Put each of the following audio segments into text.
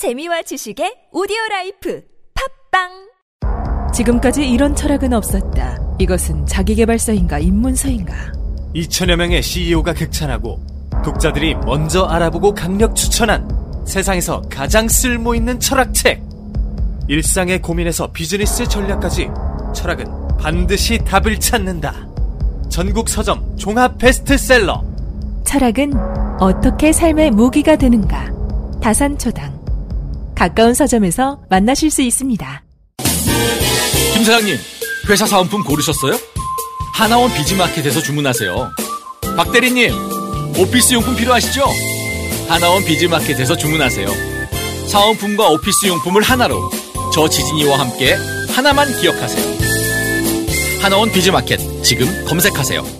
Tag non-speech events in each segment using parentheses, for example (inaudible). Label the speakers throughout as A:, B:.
A: 재미와 지식의 오디오 라이프 팟빵
B: 지금까지 이런 철학은 없었다. 이것은 자기개발서인가 입문서인가?
C: 2천여 명의 CEO가 극찬하고 독자들이 먼저 알아보고 강력 추천한 세상에서 가장 쓸모 있는 철학책. 일상의 고민에서 비즈니스 전략까지 철학은 반드시 답을 찾는다. 전국 서점 종합 베스트셀러.
B: 철학은 어떻게 삶의 무기가 되는가? 다산초당. 가까운 서점에서 만나실 수 있습니다.
D: 김 사장님, 회사 사은품 고르셨어요? 하나원 비즈마켓에서 주문하세요. 박 대리님, 오피스 용품 필요하시죠? 하나원 비즈마켓에서 주문하세요. 사은품과 오피스 용품을 하나로 저 지진이와 함께 하나만 기억하세요. 하나원 비즈마켓 지금 검색하세요.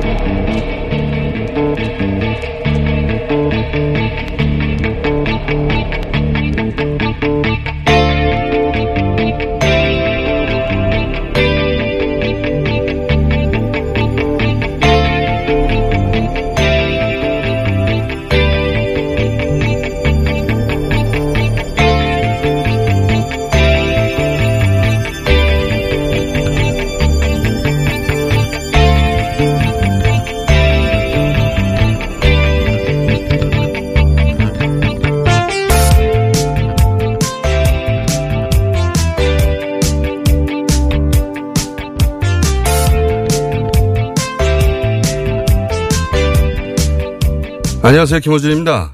E: 안녕하세요. 김호준입니다.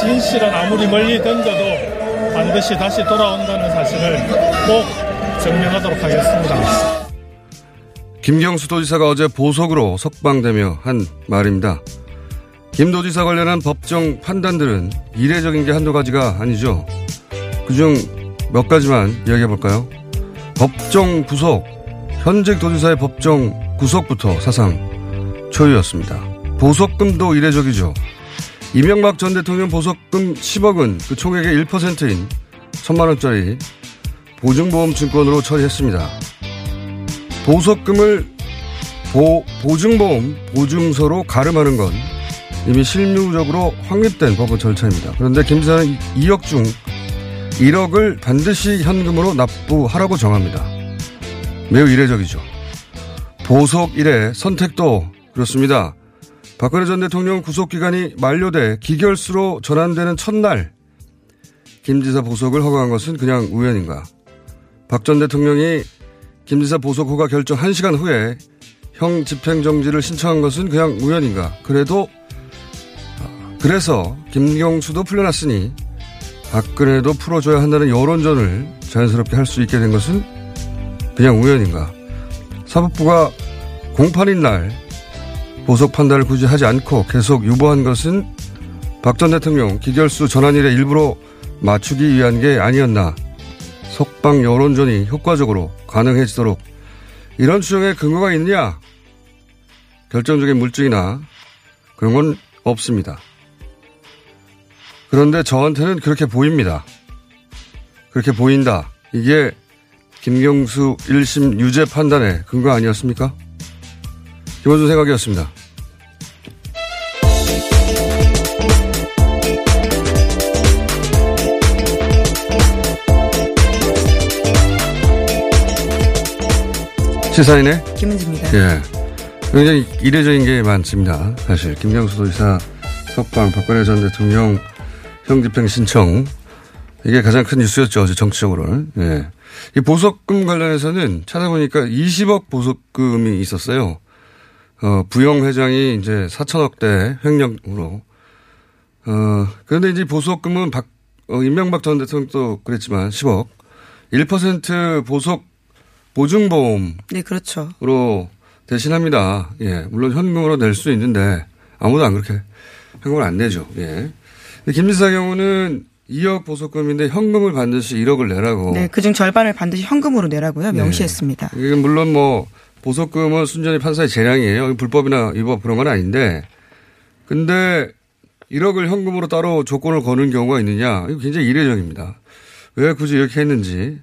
F: 진실은 아무리 멀리 던져도 반드시 다시 돌아온다는 사실을 꼭 증명하도록 하겠습니다.
E: 김경수 도지사가 어제 보석으로 석방되며 한 말입니다. 김 도지사 관련한 법정 판단들은 이례적인 게 한두 가지가 아니죠. 그중 몇 가지만 이야기해 볼까요? 법정 구속, 현직 도지사의 법정 구속부터 사상 초유였습니다. 보석금도 이례적이죠. 이명박 전 대통령 보석금 10억은 그 총액의 1%인 천만 원짜리 보증보험 증권으로 처리했습니다. 보석금을 보, 보증보험 보증서로 가름하는 건 이미 실무적으로 확립된 법원 절차입니다. 그런데 김 지사는 2억 중 1억을 반드시 현금으로 납부하라고 정합니다. 매우 이례적이죠. 보석 이래 선택도 그렇습니다. 박근혜 전 대통령 구속기간이 만료돼 기결수로 전환되는 첫날 김 지사 보석을 허가한 것은 그냥 우연인가. 박 전 대통령이 김 지사 보석 허가 결정 1시간 후에 형 집행정지를 신청한 것은 그냥 우연인가. 그래도 아, 그래서 김경수도 풀려났으니 박근혜도 풀어줘야 한다는 여론전을 자연스럽게 할 수 있게 된 것은 그냥 우연인가. 사법부가 공판인 날 보석 판단을 굳이 하지 않고 계속 유보한 것은 박 전 대통령 기결수 전환일에 일부러 맞추기 위한 게 아니었나. 석방 여론전이 효과적으로 가능해지도록 이런 추정에 근거가 있느냐? 결정적인 물증이나 그런 건 없습니다. 그런데 저한테는 그렇게 보입니다. 그렇게 보인다. 이게 김경수 1심 유죄 판단의 근거 아니었습니까? 김원준 생각이었습니다. 시사인의
G: 김은지입니다.
E: 예. 굉장히 이례적인 게 많습니다. 사실 김경수 도지사 석방 박근혜 전 대통령 형집행 신청 이게 가장 큰 뉴스였죠. 어제 정치적으로는. 예. 이 보석금 관련해서는 찾아보니까 20억 보석금이 있었어요. 어, 부영 회장이 이제 4천억대 횡령으로. 어, 그런데 이제 보석금은 박, 어, 임명박 전 대통령도 그랬지만 10억. 1% 보석 보증보험으로
G: 네, 그렇죠.
E: 대신합니다. 예. 물론 현금으로 낼 수 있는데 아무도 안 그렇게 현금을 안 내죠. 예. 김지사 경우는 2억 보석금인데 현금을 반드시 1억을 내라고.
G: 네, 그중 절반을 반드시 현금으로 내라고요. 명시했습니다.
E: 이게 물론 뭐 보석금은 순전히 판사의 재량이에요. 불법이나 위법 그런 건 아닌데. 근데 1억을 현금으로 따로 조건을 거는 경우가 있느냐. 이거 굉장히 이례적입니다. 왜 굳이 이렇게 했는지,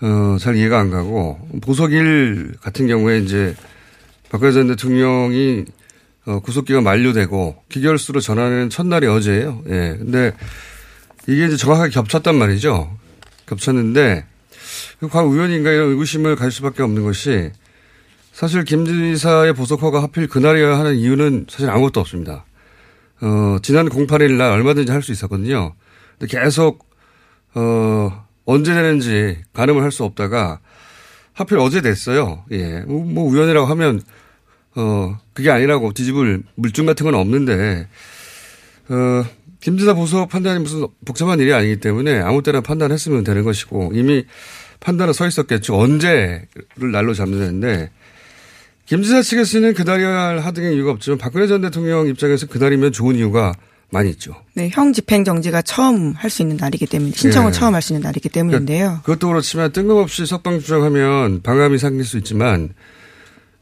E: 어, 잘 이해가 안 가고. 보석일 같은 경우에 이제 박근혜 전 대통령이 어, 구속기가 만료되고 기결수로 전환하는 첫날이 어제예요. 예. 근데 이게 이제 정확하게 겹쳤단 말이죠. 겹쳤는데 과연 우연인가 이런 의구심을 가질 수밖에 없는 것이 사실 김 지사의 보석허가 하필 그날이어야 하는 이유는 사실 아무것도 없습니다. 어, 지난 08일 날 얼마든지 할 수 있었거든요. 근데 계속, 어, 언제 되는지 가늠을 할 수 없다가 하필 어제 됐어요. 예. 뭐, 뭐 우연이라고 하면, 어, 그게 아니라고 뒤집을 물증 같은 건 없는데, 어, 김지사 보석 판단이 무슨 복잡한 일이 아니기 때문에 아무 때나 판단했으면 되는 것이고 이미 판단은 서 있었겠죠. 언제를 날로 잡는 데 김지사 측에서는 그날이어야 할 하등의 이유가 없지만 박근혜 전 대통령 입장에서 그날이면 좋은 이유가 많이 있죠.
G: 네, 형 집행 정지가 처음 할 수 있는 날이기 때문에 신청을
E: 예.
G: 처음 할 수 있는 날이기 때문인데요.
E: 그러니까 그것도 그렇지만 뜬금없이 석방 주장하면 방함이 생길 수 있지만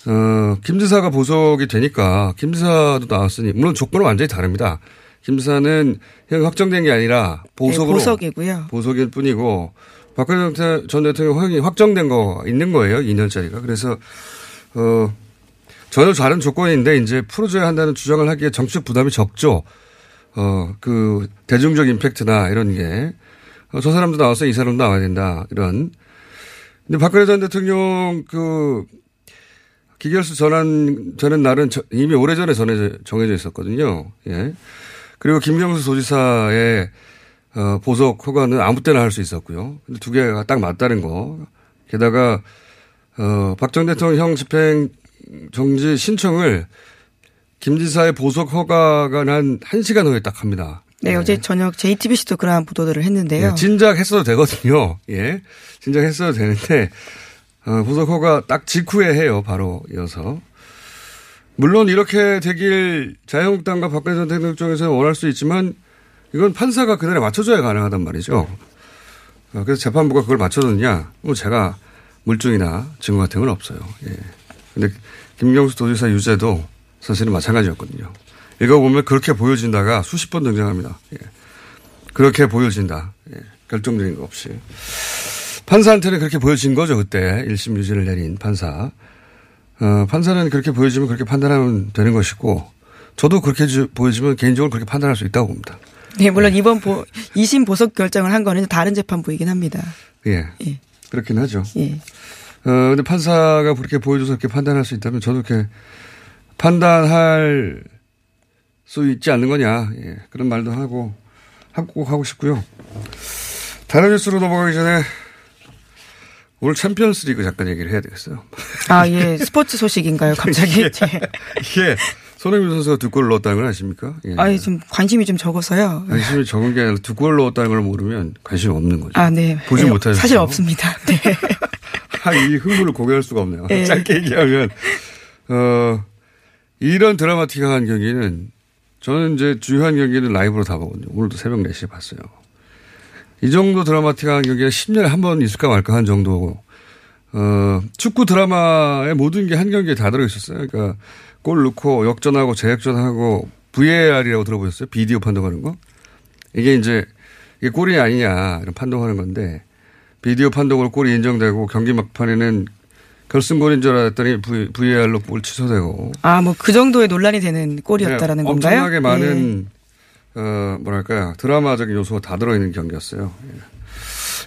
E: 어, 김 지사가 보석이 되니까 김 지사도 나왔으니 물론 조건은 완전히 다릅니다. 김 지사는 그냥 확정된 게 아니라 보석으로
G: 네, 보석이고요.
E: 보석일 뿐이고 박근혜 전 대통령 확정된 거 있는 거예요. 2년짜리가. 그래서 어 전혀 다른 조건인데 이제 풀어줘야 한다는 주장을 하기에 정치적 부담이 적죠. 어, 그, 대중적 임팩트나 이런 게, 어, 저 사람도 나와서 이 사람도 나와야 된다. 이런. 근데 박근혜 전 대통령 그, 기결수 전환, 전한 날은 저- 이미 오래전에 정해져 있었거든요. 예. 그리고 김경수 소지사의, 어, 보석 허가는 아무 때나 할 수 있었고요. 근데 두 개가 딱 맞다는 거. 게다가, 어, 박전 대통령 형 집행 정지 신청을 김 지사의 보석 허가가 난 1시간 후에 딱 합니다.
G: 네, 어제 저녁 JTBC도 그러한 보도들을 했는데요.
E: 예, 진작 했어도 되거든요. 예. 진작 했어도 되는데, 어, 보석 허가 딱 직후에 해요. 바로 이어서. 물론 이렇게 되길 자유한국당과 박근혜 전 대통령 쪽에서는 원할 수 있지만 이건 판사가 그날에 맞춰줘야 가능하단 말이죠. 어, 그래서 재판부가 그걸 맞춰줬냐? 뭐 제가 물증이나 증거 같은 건 없어요. 예. 근데 김경수 도지사 유죄도 사실은 마찬가지였거든요. 읽어보면 그렇게 보여진다가 수십 번 등장합니다. 예. 그렇게 보여진다. 예. 결정적인 거 없이. 판사한테는 그렇게 보여진 거죠. 그때 1심 유죄를 내린 판사. 어, 판사는 그렇게 보여지면 그렇게 판단하면 되는 것이고 저도 그렇게 주- 보여지면 개인적으로 그렇게 판단할 수 있다고 봅니다.
G: 네, 물론 이번 보, 2심 보석 결정을 한 거는 다른 재판부이긴 합니다.
E: 예.
G: 예.
E: 그렇긴 하죠.
G: 예.
E: 어, 근데 판사가 그렇게 보여줘서 그렇게 판단할 수 있다면 저도 그렇게 판단할 수 있지 않는 거냐. 예. 그런 말도 하고, 하고 하고 싶고요. 다른 뉴스로 넘어가기 전에 오늘 챔피언스 리그 잠깐 얘기를 해야 되겠어요.
G: 아, 예. 스포츠 소식인가요, 갑자기? (laughs) 예.
E: 이게 (laughs) 손흥민 선수가 두 골을 넣었다는 걸 아십니까? 예.
G: 아, 좀 관심이 좀 적어서요.
E: 관심이 적은 게 아니라 두 골을 넣었다는 걸 모르면 관심이 없는 거죠.
G: 아, 네.
E: 보지
G: 예,
E: 못하셨어요?
G: 사실 없습니다. (laughs) 네.
E: 아, 이 흥분을 공유할 수가 없네요.
G: 예.
E: 짧게 얘기하면, 어, 이런 드라마틱한 경기는 저는 이제 주요한 경기는 라이브로 다 보거든요. 오늘도 새벽 4시에 봤어요. 이 정도 드라마틱한 경기가 10년에 한 번 있을까 말까 한 정도고, 어, 축구 드라마의 모든 게 한 경기에 다 들어있었어요. 그러니까 골 넣고 역전하고 재역전하고 VAR이라고 들어보셨어요? 비디오 판독하는 거? 이게 이제 이게 골이 아니냐 이런 판독하는 건데 비디오 판독으로 골이 인정되고 경기 막판에는 결승골인 줄 알았더니 VAR로 골 취소되고
G: 아, 뭐 그 정도의 논란이 되는 골이었다라는
E: 그냥
G: 건가요?
E: 엄청나게
G: 예.
E: 많은 어 뭐랄까요 드라마적인 요소가 다 들어있는 경기였어요.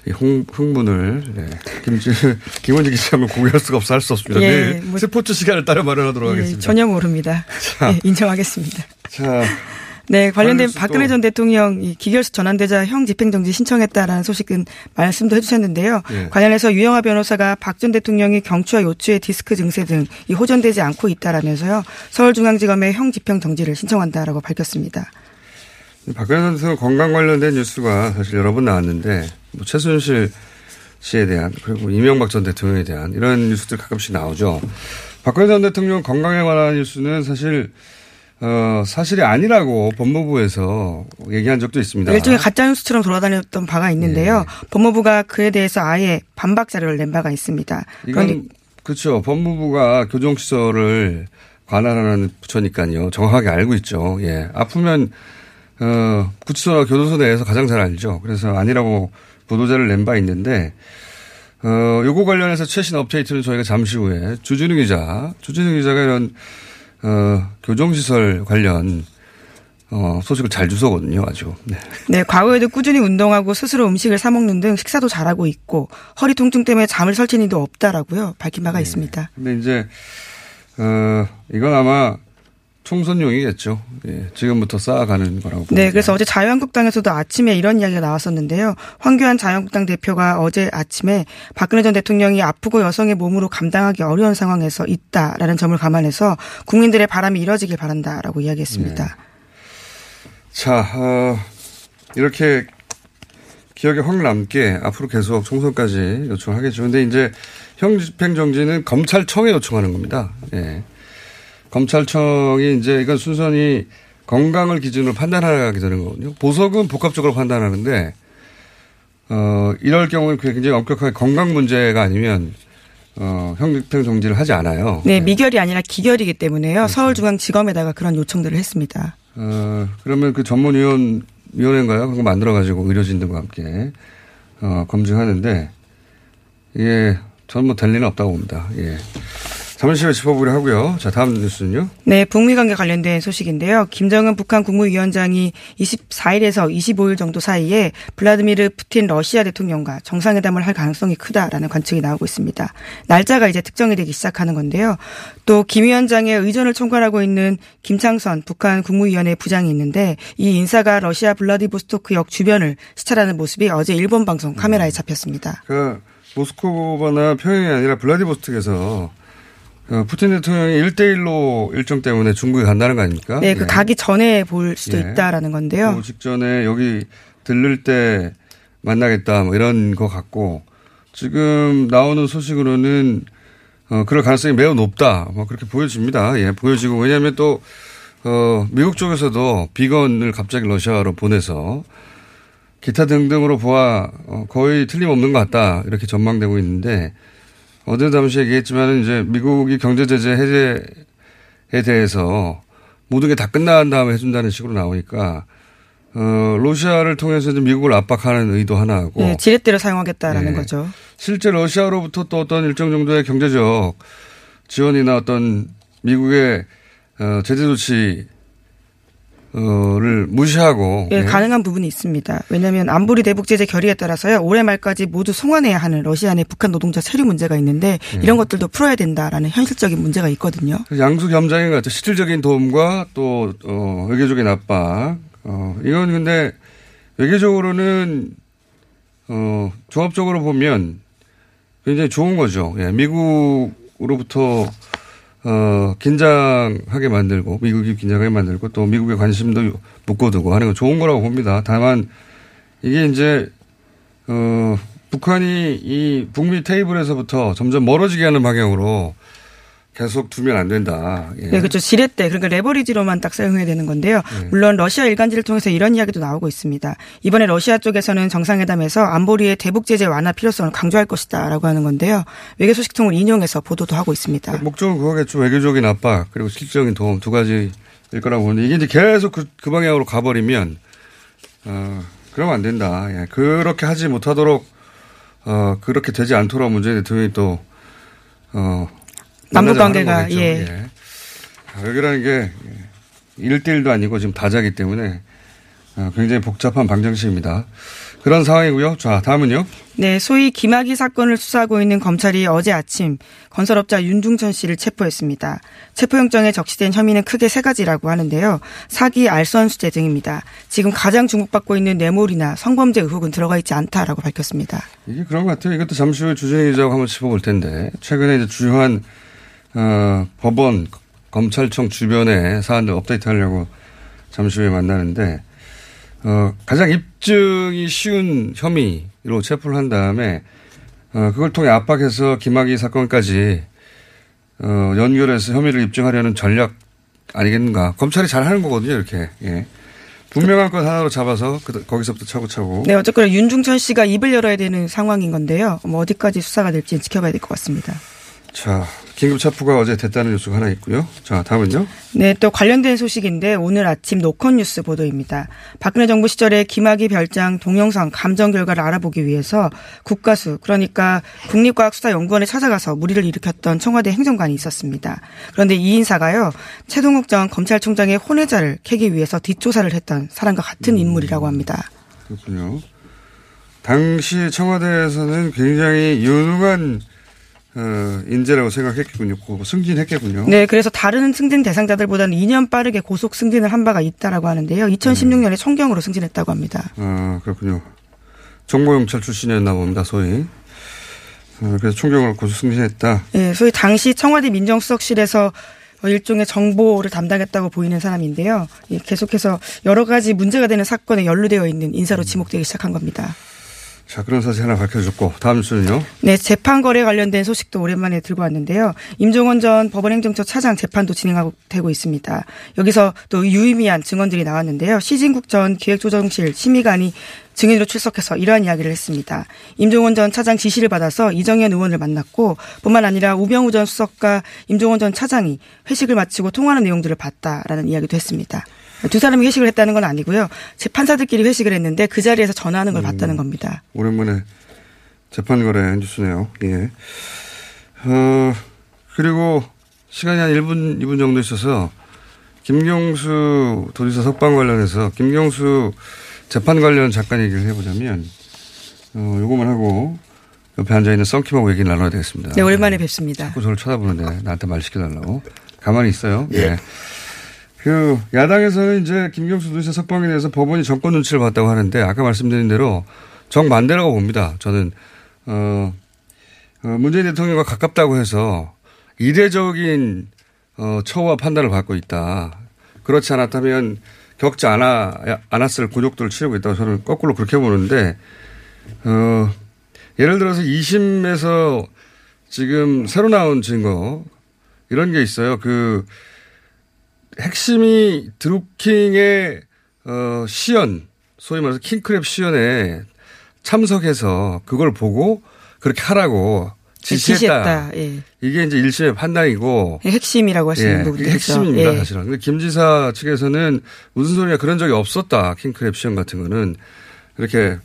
E: 예. 이 흥, 흥분을 네. 김지 (laughs) 김원지 기자는 공유할 수가 없어 할 수 없습니다.
G: 예, 뭐-
E: 스포츠 시간을 따라 마련하도록
G: 예,
E: 하겠습니다.
G: 전혀 모릅니다.
E: 자.
G: 예, 인정하겠습니다.
E: 자
G: 네, 관련된 박근혜 전 대통령 이 기결수 전환되자 형 집행정지 신청했다라는 소식은 말씀도 해주셨는데요.
E: 예.
G: 관련해서 유영하 변호사가 박 전 대통령이 경추와 요추의 디스크 증세 등이 호전되지 않고 있다라면서요. 서울중앙지검에 형 집행정지를 신청한다라고 밝혔습니다.
E: 박근혜 전 대통령 건강 관련된 뉴스가 사실 여러 번 나왔는데 뭐 최순실 씨에 대한 그리고 이명박 전 대통령에 대한 이런 뉴스들 가끔씩 나오죠. 박근혜 전 대통령 건강에 관한 뉴스는 사실 어, 사실이 아니라고 법무부에서 얘기한 적도 있습니다.
G: 일종의 가짜뉴스처럼 돌아다녔던 바가 있는데요.
E: 네.
G: 법무부가 그에 대해서 아예 반박 자료를 낸 바가 있습니다.
E: 이건 그렇죠. 법무부가 교정시설을 관할하는 부처니까요. 정확하게 알고 있죠. 예. 아프면 어, 구치소나 교도소 내에서 가장 잘 알죠. 그래서 아니라고 보도자를 낸 바 있는데 어, 요거 관련해서 최신 업데이트는 저희가 잠시 후에 주진우 기자, 주진우 기자가 이런 어, 교정시설 관련 어, 소식을 잘 주소거든요, 아주. 네.
G: 네, 과거에도 꾸준히 운동하고 스스로 음식을 사 먹는 등 식사도 잘하고 있고 허리 통증 때문에 잠을 설친 일도 없다라고요. 밝힌 바가 있습니다.
E: 근데 이제, 어, 이건 아마 총선용이겠죠. 예, 지금부터 쌓아가는 거라고 봅니다.
G: 네, 그래서 어제 자유한국당에서도 아침에 이런 이야기가 나왔었는데요. 황교안 자유한국당 대표가 어제 아침에 박근혜 전 대통령이 아프고 여성의 몸으로 감당하기 어려운 상황에서 있다라는 점을 감안해서 국민들의 바람이 이뤄지길 바란다라고 이야기했습니다.
E: 네. 자, 어, 이렇게 기억에 확 남게 앞으로 계속 총선까지 요청하겠죠. 근데 이제 형집행정지는 검찰청에 요청하는 겁니다. 예. 검찰청이 이제 이건 순전히 건강을 기준으로 판단하게 되는 거거든요. 보석은 복합적으로 판단하는데, 어, 이럴 경우는 굉장히 엄격하게 건강 문제가 아니면, 어, 형집행정지를 하지 않아요.
G: 네, 미결이 아니라 기결이기 때문에요. 서울중앙지검에다가 그런 요청들을 했습니다.
E: 어, 그러면 그 전문위원, 위원회인가요? 그거 만들어가지고 의료진들과 함께, 어, 검증하는데, 이게 저는 뭐 될 리는 없다고 봅니다. 예. 잠시 후에 짚어보려 하고요. 자, 다음 뉴스는요.
G: 네, 북미 관계 관련된 소식인데요. 김정은 북한 국무위원장이 24일에서 25일 정도 사이에 블라디미르 푸틴 러시아 대통령과 정상회담을 할 가능성이 크다라는 관측이 나오고 있습니다. 날짜가 이제 특정이 되기 시작하는 건데요. 또 김 위원장의 의전을 총괄하고 있는 김창선 북한 국무위원회 부장이 있는데 이 인사가 러시아 블라디보스토크 역 주변을 시찰하는 모습이 어제 일본 방송 카메라에 잡혔습니다.
E: 그, 모스크바나 평양이 아니라 블라디보스톡에서 어, 푸틴 대통령이 1대1로 일정 때문에 중국에 간다는 거 아닙니까?
G: 네, 그
E: 예.
G: 가기 전에 볼 수도
E: 예.
G: 있다라는 건데요.
E: 그 직전에 여기 들를 때 만나겠다 뭐 이런 거 같고 지금 나오는 소식으로는 어, 그럴 가능성이 매우 높다. 뭐 그렇게 보여집니다. 예, 보여지고 왜냐하면 또 어, 미국 쪽에서도 비건을 갑자기 러시아로 보내서 기타 등등으로 보아 어, 거의 틀림없는 것 같다 이렇게 전망되고 있는데 어느 당시 얘기했지만은 이제 미국이 경제 제재 해제에 대해서 모든 게 다 끝난 다음에 해준다는 식으로 나오니까 어, 러시아를 통해서 이제 미국을 압박하는 의도 하나하고
G: 네, 지렛대로 사용하겠다라는
E: 예.
G: 거죠.
E: 실제 러시아로부터 또 어떤 일정 정도의 경제적 지원이나 어떤 미국의 어, 제재 조치 를 무시하고
G: 예,
E: 예.
G: 가능한 부분이 있습니다. 왜냐하면 안보리 대북 제재 결의에 따라서요 올해 말까지 모두 송환해야 하는 러시아 내 북한 노동자 체류 문제가 있는데
E: 예.
G: 이런 것들도 풀어야 된다라는 현실적인 문제가 있거든요.
E: 양수 겸장인 것 같아요. 실질적인 도움과 또 어, 외교적인 압박. 어, 이건 근데 외교적으로는 어, 종합적으로 보면 굉장히 좋은 거죠. 예, 미국으로부터 어, 긴장하게 만들고 미국이 긴장하게 만들고 또 미국의 관심도 묶어두고 하는 건 좋은 거라고 봅니다. 다만 이게 이제 어, 북한이 이 북미 테이블에서부터 점점 멀어지게 하는 방향으로 계속 두면 안 된다. 예.
G: 네, 그렇죠. 지렛대 그러니까 레버리지로만 딱 사용해야 되는 건데요.
E: 네.
G: 물론 러시아 일간지를 통해서 이런 이야기도 나오고 있습니다. 이번에 러시아 쪽에서는 정상회담에서 안보리의 대북 제재 완화 필요성을 강조할 것이다라고 하는 건데요. 외교 소식통을 인용해서 보도도 하고 있습니다.
E: 목적은 그거겠죠. 외교적인 압박 그리고 실질적인 도움 두 가지일 거라고 보는데 이게 이제 계속 그, 그 방향으로 가버리면 어, 그러면 안 된다. 예. 그렇게 하지 못하도록 어, 그렇게 되지 않도록 문재인 대통령이 또 어,
G: 남북 관계가. 예.
E: 아, 외교라는 게 1대1도 아니고 지금 다자기 때문에 어, 굉장히 복잡한 방정식입니다. 그런 상황이고요. 자, 다음은요.
G: 네, 소위 김학의 사건을 수사하고 있는 검찰이 어제 아침 건설업자 윤중천 씨를 체포했습니다. 체포영장에 적시된 혐의는 크게 세 가지라고 하는데요. 사기, 알선수재 등입니다. 지금 가장 주목받고 있는 뇌물이나 성범죄 의혹은 들어가 있지 않다라고 밝혔습니다.
E: 이게 그런 것 같아요. 이것도 잠시 후에 주진희 기자하고 한번 짚어볼 텐데 최근에 이제 주요한 어, 법원, 검찰청 주변의 사안들 업데이트 하려고 잠시 후에 만나는데 어, 가장 입증이 쉬운 혐의로 체포를 한 다음에 어, 그걸 통해 압박해서 김학의 사건까지 어, 연결해서 혐의를 입증하려는 전략 아니겠는가. 검찰이 잘 하는 거거든요, 이렇게. 예. 분명한 것 하나로 잡아서 그, 거기서부터 차고차고.
G: 네, 어쨌거나 윤중천 씨가 입을 열어야 되는 상황인 건데요. 뭐 어디까지 수사가 될지 지켜봐야 될 것 같습니다.
E: 자, 긴급 체포가 어제 됐다는 뉴스가 하나 있고요. 자, 다음은요.
G: 네, 또 관련된 소식인데 오늘 아침 노컷 뉴스 보도입니다. 박근혜 정부 시절에 김학의 별장 동영상 감정 결과를 알아보기 위해서 국가수 그러니까 국립과학수사연구원에 찾아가서 무리를 일으켰던 청와대 행정관이 있었습니다. 그런데 이 인사가요 최동욱 전 검찰총장의 혼외자를 캐기 위해서 뒷조사를 했던 사람과 같은 인물이라고 합니다.
E: 그렇군요. 당시 청와대에서는 굉장히 유능한 어, 인재라고 생각했겠군요. 고- 승진했겠군요.
G: 네, 그래서 다른 승진 대상자들보다는 2년 빠르게 고속 승진을 한 바가 있다라고 하는데요. 2016년에 총경으로 승진했다고 합니다.
E: 아, 그렇군요. 정보용찰 출신이었나 봅니다, 소위. 어, 그래서 총경을 고소 승진했다.
G: 예, 소위 당시 청와대 민정수석실에서 어, 일종의 정보를 담당했다고 보이는 사람인데요. 예, 계속해서 여러 가지 문제가 되는 사건에 연루되어 있는 인사로 지목되기 시작한 겁니다.
E: 자, 그런 사실 하나 밝혀줬고, 다음 뉴스는요.
G: 네, 재판 거래 관련된 소식도 오랜만에 들고 왔는데요. 임종원 전 법원행정처 차장 재판도 진행하고 되고 있습니다. 여기서 또 유의미한 증언들이 나왔는데요. 시진국 전 기획조정실 심의관이 증인으로 출석해서 이러한 이야기를 했습니다. 임종원 전 차장 지시를 받아서 이정현 의원을 만났고 뿐만 아니라 우병우 전 수석과 임종원 전 차장이 회식을 마치고 통화하는 내용들을 봤다라는 이야기도 했습니다. 두 사람이 회식을 했다는 건 아니고요. 재판사들끼리 회식을 했는데 그 자리에서 전화하는 걸 봤다는 겁니다.
E: 오랜만에 재판 거래 뉴스네요. 예. 어, 그리고 시간이 한 1분, 2분 정도 있어서 김경수 도지사 석방 관련해서 김경수 재판 관련 잠깐 얘기를 해보자면, 어, 요거만 하고 옆에 앉아있는 썬킴하고 얘기를 나눠야 되겠습니다.
G: 네, 오랜만에 뵙습니다.
E: 자꾸 저를 쳐다보는데 나한테 말 시켜달라고. 가만히 있어요. 예. 그 야당에서는 이제 김경수 도지사 석방에 대해서 법원이 정권 눈치를 봤다고 하는데 아까 말씀드린 대로 정반대라고 봅니다. 저는 어, 어, 문재인 대통령과 가깝다고 해서 이례적인 어, 처우와 판단을 받고 있다. 그렇지 않았다면 겪지 않아, 않았을 곤욕들을 치르고 있다고 저는 거꾸로 그렇게 보는데, 어, 예를 들어서 2심에서 지금 새로 나온 증거, 이런 게 있어요. 그, 핵심이 드루킹의, 어, 시연, 소위 말해서 킹크랩 시연에 참석해서 그걸 보고 그렇게 하라고 지시했다.
G: 지시했다. 예.
E: 이게 이제 1심의 판단이고.
G: 핵심이라고 하시는
E: 예,
G: 부분이죠.
E: 핵심입니다,
G: 예.
E: 사실은. 근데 김 지사 측에서는 무슨 소리야 그런 적이 없었다. 킹크랩 시험 같은 거는. 이렇게,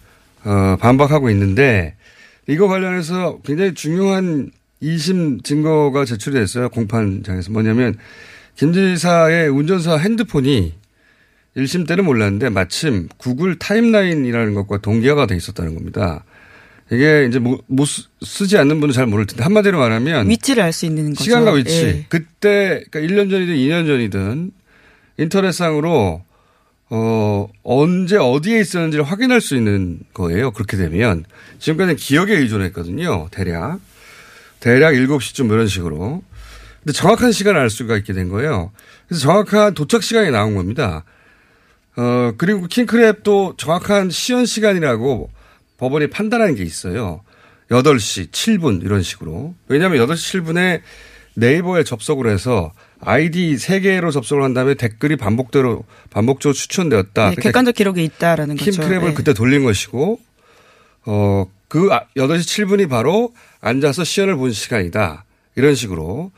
E: 어, 반박하고 있는데 이거 관련해서 굉장히 중요한 2심 증거가 제출이 됐어요. 공판장에서. 뭐냐면 김 지사의 운전사 핸드폰이 1심 때는 몰랐는데 마침 구글 타임라인이라는 것과 동기화가 돼 있었다는 겁니다. 이게 이제 뭐, 못 쓰- 쓰지 않는 분은 잘 모를 텐데 한마디로 말하면
G: 위치를 알 수 있는 거죠.
E: 시간과 위치.
G: 예.
E: 그때 그러니까 1년 전이든 2년 전이든 인터넷상으로 어 언제 어디에 있었는지를 확인할 수 있는 거예요. 그렇게 되면 지금까지는 기억에 의존했거든요. 대략 대략 7시쯤 이런 식으로. 근데 정확한 시간을 알 수가 있게 된 거예요. 그래서 정확한 도착 시간이 나온 겁니다. 어 그리고 킹크랩도 정확한 시연 시간이라고 법원이 판단하는 게 있어요. 8시 7분 이런 식으로. 왜냐하면 8시 7분에 네이버에 접속을 해서 아이디 3개로 접속을 한 다음에 댓글이 반복대로 반복적으로 추천되었다.
G: 네,
E: 그러니까
G: 객관적 기록이 있다라는 거죠.
E: 킹크랩을
G: 예.
E: 그때 돌린 것이고 어, 그 아- 8시 7분이 바로 앉아서 시연을 본 시간이다. 이런 식으로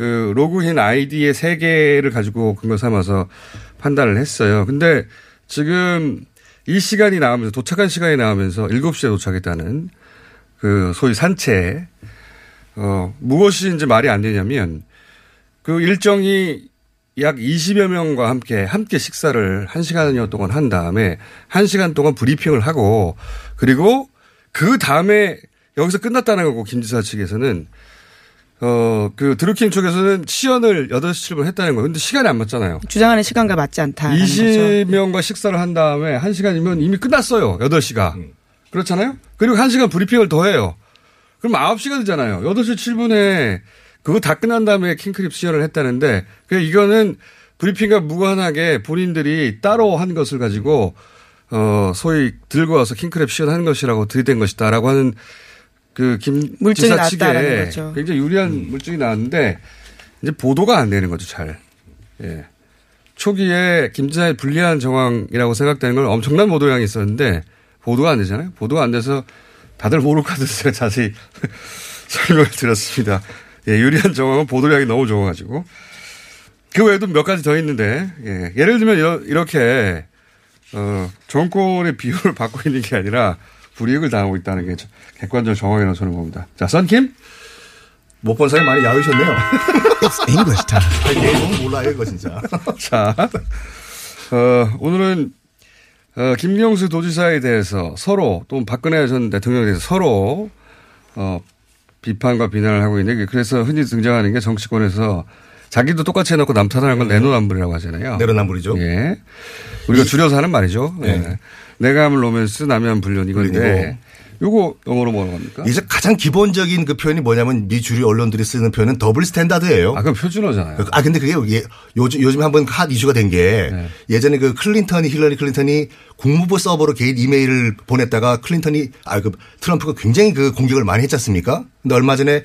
E: 그 로그인 아이디의 3개를 가지고 근거 삼아서 판단을 했어요. 근데 지금 이 시간이 나오면서 도착한 시간이 나오면서 7시에 도착했다는 그 소위 산채 어, 무엇이 이제 말이 안 되냐면 그 일정이 약 20여 명과 함께 함께 식사를 1시간여 동안 한 다음에 1시간 동안 브리핑을 하고 그리고 그 다음에 여기서 끝났다는 거고 김 지사 측에서는 어, 그 드루킹 쪽에서는 시연을 8시 7분 했다는 거예요. 근데 시간이 안 맞잖아요.
G: 주장하는 시간과 맞지 않다라는 거죠.
E: 20명과 식사를 한 다음에 1시간이면 이미 끝났어요. 8시가. 그렇잖아요? 그리고 1시간 브리핑을 더 해요. 그럼 9시가 되잖아요. 8시 7분에 그거 다 끝난 다음에 킹크립 시연을 했다는데 그 이거는 브리핑과 무관하게 본인들이 따로 한 것을 가지고 어 소위 들고 와서 킹크랩 시연한 것이라고 들이댄 것이다라고 하는 그김
G: 물증이
E: 측에
G: 거죠.
E: 굉장히 유리한 물증이 나왔는데 이제 보도가 안 되는 거죠 잘. 예. 초기에 김 지사의 불리한 정황이라고 생각되는 건 엄청난 보도량이 있었는데 보도가 안 되잖아요. 보도가 안 돼서 다들 같아서 제가 자세히 (laughs) 설명을 드렸습니다. 예, 유리한 정황은 보도량이 너무 좋아가지고. 그 외에도 몇 가지 더 있는데, 예. 예를 들면 이렇게, 어, 정권의 비율을 (laughs) 받고 있는 게 아니라 불이익을 당하고 있다는 게 객관적 정황이라고 저는 봅니다. 자, 썬킴?
H: 못 본 사람이 많이 야위셨네요. (laughs)
I: English time.
H: 내용은 몰라요, 이거 진짜. (laughs)
E: 자, 어, 오늘은 어, 김경수 도지사에 대해서 서로 또 박근혜 전 대통령에 대해서 서로 어, 비판과 비난을 하고 있는데 그래서 흔히 등장하는 게 정치권에서 자기도 똑같이 해놓고 남 탓하는 건 내로남불이라고 하잖아요.
H: 내로남불이죠.
E: 예. 우리가 줄여서 하는 말이죠. 예.
H: 네.
E: 내가 하면 로맨스, 남이 하면 불륜 이건데 요거 영어로 뭐라고 합니까?
H: 이제 가장 기본적인 그 표현이 뭐냐면 미 주류 언론들이 쓰는 표현은 double standard예요.
E: 아, 그럼 표준어잖아요.
H: 아 근데 그게 예, 요즘 요즘 한번 핫 이슈가 된게
E: 네.
H: 예전에 그 클린턴이 힐러리 클린턴이 국무부 서버로 개인 이메일을 보냈다가 클린턴이 아 그 트럼프가 굉장히 그 공격을 많이 했지 않습니까? 근데 얼마 전에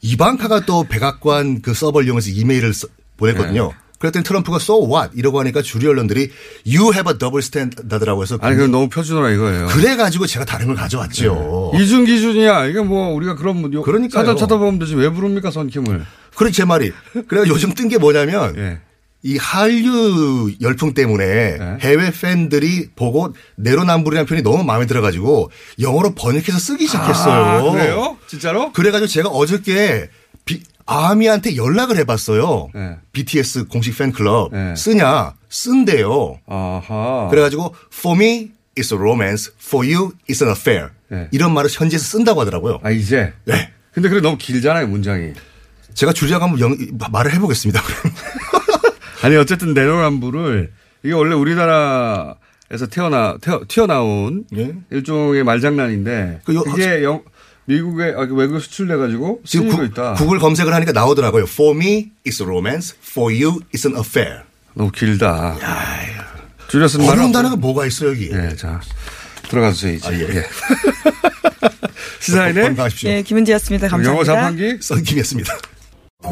H: 이방카가 또 백악관 그 서버를 이용해서 이메일을 써- 보냈거든요.
E: 네.
H: 그랬더니 트럼프가 so what 이러고 하니까 주류 언론들이 you have a double standard라고 해서
E: 아니, 그건 너무 표준어라 이거예요.
H: 그래 가지고 제가 다른 걸 가져왔죠.
E: 이중 기준이야. 이게 뭐 우리가 그런 뭐 요-
H: 그러니까요.
E: 사전 쳐다보면 되지 왜 부릅니까 선킴을?
H: 그렇지 제 말이. 그래가 요즘 뜬 게 뭐냐면
E: 예.
H: 이 한류 열풍 때문에
E: 네.
H: 해외 팬들이 보고 내로남불이라는 표현이 너무 마음에 들어가지고 영어로 번역해서 쓰기 시작했어요.
E: 아, 그래요? 진짜로?
H: 그래가지고 제가 어저께 비- 아미한테 연락을 해봤어요.
E: 네.
H: BTS 공식 팬클럽
E: 네.
H: 쓰냐? 쓴대요.
E: 아하.
H: 그래가지고 for me it's a romance, for you it's an affair.
E: 네.
H: 이런 말을 현지에서 쓴다고 하더라고요.
E: 아 이제.
H: 네.
E: 근데 그래 너무 길잖아요 문장이.
H: 제가 줄여가 한번 영- 말을 해보겠습니다.
E: 아니 어쨌든 내로남불을 이게 원래 우리나라에서 태어나 태어, 튀어나온
H: 예.
E: 일종의 말장난인데
H: 그 요-
E: 그게 영, 미국에 아, 외국 수출돼 가지고
H: 지금 구,
E: 있다.
H: 구글 검색을 하니까 나오더라고요. For me, it's a romance. For you, it's an affair.
E: 너무 길다. 줄여 쓴 말은
H: 어려운. 단어가 뭐가 있어요, 여기?
E: 예, 자 들어가주세요 이제.
H: 아, 예.
E: 예. 시사인의.
G: 네, 김은지였습니다. 감사합니다.
E: 영어 자판기
H: 썬킴이었습니다.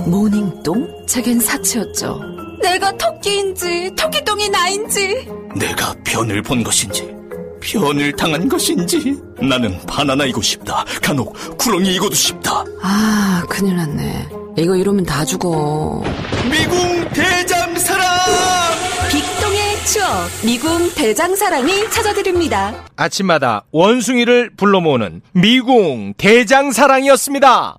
J: 모닝똥? 제겐 사치였죠.
A: 내가 토끼인지 토끼똥이 나인지
I: 내가 변을 본 것인지 변을 당한 것인지 나는 바나나이고 싶다. 간혹 구렁이이고도 싶다.
J: 아, 큰일 났네. 이거 이러면 다 죽어.
I: 미궁 대장사랑!
A: 빅동의 추억 미궁 대장사랑이 찾아드립니다.
K: 아침마다 원숭이를 불러 모으는 미궁 대장사랑이었습니다.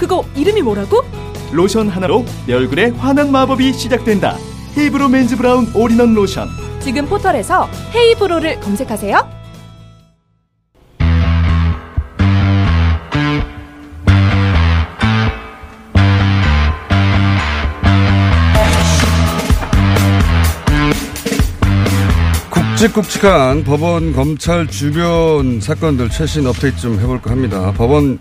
L: 그거 이름이 뭐라고?
M: 로션 하나로 내 얼굴에 환한 마법이 시작된다 헤이브로 맨즈 브라운 올인원 로션
L: 지금 포털에서 헤이브로를 검색하세요.
E: 굵직굵직한 법원 검찰 주변 사건들 최신 업데이트 좀 해볼까 합니다. 법원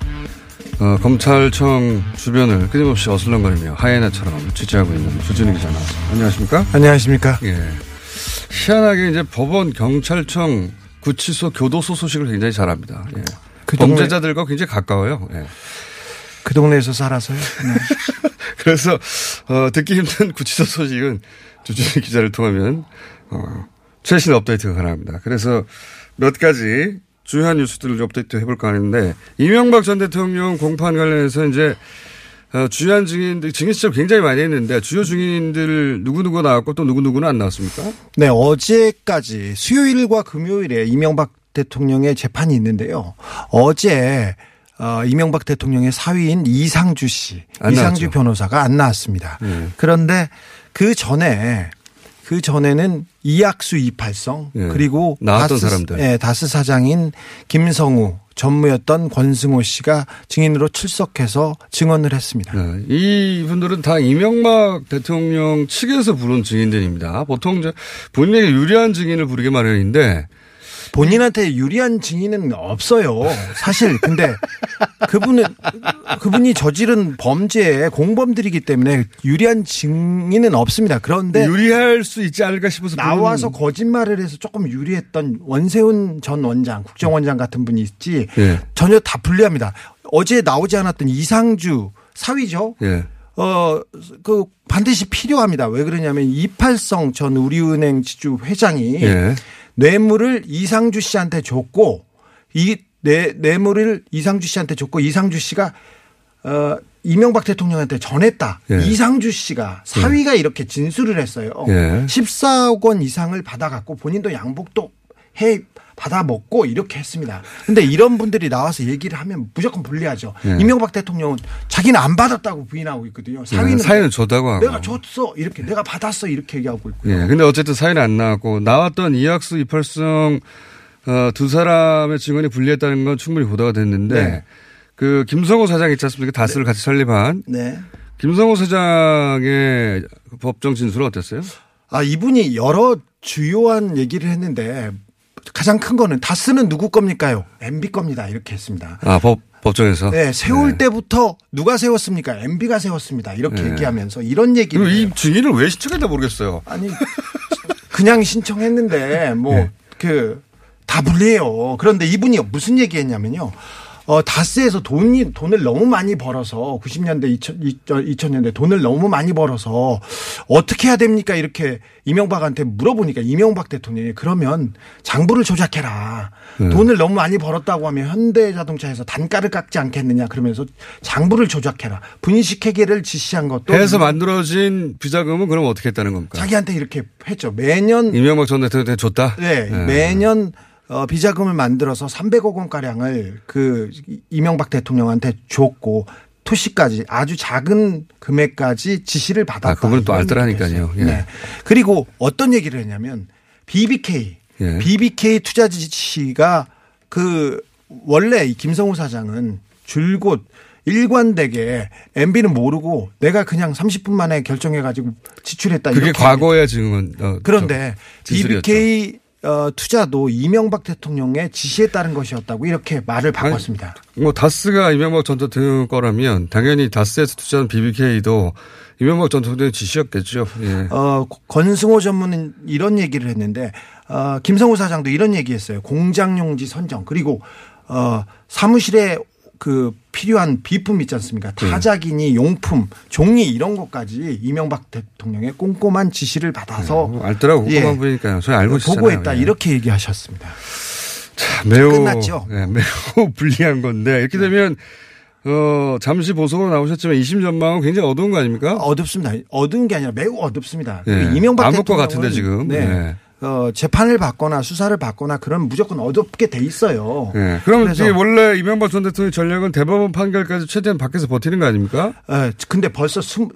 E: 어, 검찰청 주변을 끊임없이 어슬렁거리며 하이에나처럼 취재하고 있는 주진우 기자 나왔습니다. 안녕하십니까?
N: 안녕하십니까?
E: 예. 희한하게 이제 법원, 경찰청, 구치소, 교도소 소식을 굉장히 잘합니다. 예.
N: 그 동네-
E: 범죄자들과 굉장히 가까워요. 예.
N: 그 동네에서 살아서요. 네. (laughs)
E: 그래서 어, 듣기 힘든 구치소 소식은 주진우 기자를 통하면 어, 최신 업데이트가 가능합니다. 그래서 몇 가지 주요한 뉴스들을 업데이트 해볼까 하는데 이명박 전 대통령 공판 관련해서 이제 어, 주요한 증인들 증인 시절 굉장히 많이 했는데 주요 증인들 누구누구 나왔고 또 누구누구는 안 나왔습니까?
N: 네, 어제까지 수요일과 금요일에 이명박 대통령의 재판이 있는데요. 어제 어, 이명박 대통령의 사위인 이상주 씨,
E: 안
N: 이상주
E: 나왔죠.
N: 변호사가 안 나왔습니다. 그런데 그 전에 그 전에는 이학수 이팔성
E: 예.
N: 그리고
E: 나왔던
N: 다스,
E: 사람들.
N: 예, 다스 사장인 김성우 전무였던 권승호 씨가 증인으로 출석해서 증언을 했습니다.
E: 네, 이분들은 다 이명박 대통령 측에서 부른 증인들입니다. 보통 본인에게 유리한 증인을 부르게 마련인데
N: 본인한테 유리한 증인은 없어요. 사실 근데 그분은 그분이 저지른 범죄의 공범들이기 때문에 유리한 증인은 없습니다. 그런데
E: 유리할 수 있지 않을까 싶어서
N: 나와서 거짓말을 해서 조금 유리했던 원세훈 전 원장, 국정원장 같은 분이 있지
E: 예.
N: 전혀 다 불리합니다. 어제 나오지 않았던 이상주 사위죠.
E: 예.
N: 어, 그 반드시 필요합니다. 왜 그러냐면 이팔성 전 우리은행 지주 회장이
E: 예.
N: 뇌물을 이상주 씨한테 줬고 이 뇌, 뇌물을 이상주 씨한테 줬고 이상주 씨가 어 이명박 대통령한테 전했다.
E: 예.
N: 이상주 씨가 사위가 이렇게 진술을 했어요.
E: 예.
N: 14억 원 이상을 받아갖고 본인도 양복도 해 받아 먹고 이렇게 했습니다. 근데 이런 분들이 나와서 얘기를 하면 무조건 불리하죠.
E: 예.
N: 이명박 대통령은 자기는 안 받았다고 부인하고 있거든요. 사위는
E: 예, 사위는 줬다고 하고.
N: 내가 줬어 이렇게 내가 받았어 이렇게 얘기하고 있고요.
E: 예. 근데 어쨌든 사인은 안 나왔고 나왔던 이학수 이팔성 어, 두 사람의 증언이 불리했다는 건 충분히 보도가 됐는데
N: 네.
E: 그 김성호 사장 있지 않습니까? 다스를 같이 설립한
N: 네.
E: 김성호 사장의 법정 진술은 어땠어요?
N: 아, 이분이 여러 주요한 얘기를 했는데 가장 큰 거는 다스는 누구 겁니까요? MB 겁니다. 이렇게 했습니다.
E: 아, 법, 법정에서?
N: 네, 세울 때부터 누가 세웠습니까? MB가 세웠습니다. 이렇게
E: 네.
N: 얘기하면서 이런 얘기를
E: 이. 증인을 왜 신청했나 모르겠어요.
N: 아니 그냥 신청했는데 뭐그다 불리해요. 그런데 이분이 무슨 얘기 했냐면요. 어, 다스에서 돈이, 돈을 너무 많이 벌어서 90년대, 2000, 2000년대 돈을 너무 많이 벌어서 어떻게 해야 됩니까? 이렇게 이명박한테 물어보니까 이명박 대통령이 그러면 장부를 조작해라.
E: 네.
N: 돈을 너무 많이 벌었다고 하면 현대자동차에서 단가를 깎지 않겠느냐 그러면서 장부를 조작해라. 분식 회계를 지시한 것도
E: 해서 만들어진 비자금은 그럼 어떻게 했다는 겁니까?
N: 자기한테 이렇게 했죠. 매년
E: 이명박 전 대통령한테 줬다?
N: 네, 매년 어, 비자금을 만들어서 300억 원가량을 그 이명박 대통령한테 줬고 토시까지 아주 작은 금액까지 지시를 받았다.
E: 아, 그분은 또
N: 했어요.
E: 예.
N: 네. 그리고 어떤 얘기를 했냐면 BBK,
E: 예.
N: BBK 투자 지시가 그 원래 이 김성우 사장은 줄곧 일관되게 MB는 모르고 내가 그냥 30분 만에 결정해 가지고 지출했다.
E: 그게 과거의 증언. 어,
N: 그런데. BBK 어, 투자도 이명박 대통령의 지시에 따른 것이었다고 이렇게 말을 바꿨습니다.
E: 뭐 다스가 이명박 전 대통령 거라면 당연히 다스에서 투자한 BBK도 이명박 전 대통령의 지시였겠죠. 예.
N: 어, 권승호 전문은 이런 얘기를 했는데 어, 김성우 사장도 이런 얘기했어요. 공장용지 선정 그리고 어, 사무실에 그 필요한 비품 있지 않습니까?
E: 네.
N: 타자기니 용품, 종이 이런 것까지 이명박 대통령의 꼼꼼한 지시를 받아서
E: 뭐 알뜰하고 꼼꼼한
N: 예.
E: 분이니까요. 저희 알고 있잖아요.
N: 보고했다
E: 예.
N: 이렇게 얘기하셨습니다.
E: 매우
N: 끝났죠?
E: 예, 매우 (laughs) 불리한 건데 이렇게 되면 어 잠시 보석으로 나오셨지만 이심 전망은 굉장히 어두운 거 아닙니까?
N: 어둡습니다. 어두운 게 아니라 매우 어둡습니다.
E: 예.
N: 그리고 이명박 대통령은
E: 같은데 지금.
N: 네.
E: 예.
N: 어, 재판을 받거나 수사를 받거나 그런 무조건 어둡게 돼 있어요.
E: 예. 그럼
N: 그래서-
E: 원래 이명박 전 대통령의 전략은 대법원 판결까지 최대한 밖에서 버티는 거 아닙니까?
N: 예, 근데 벌써 스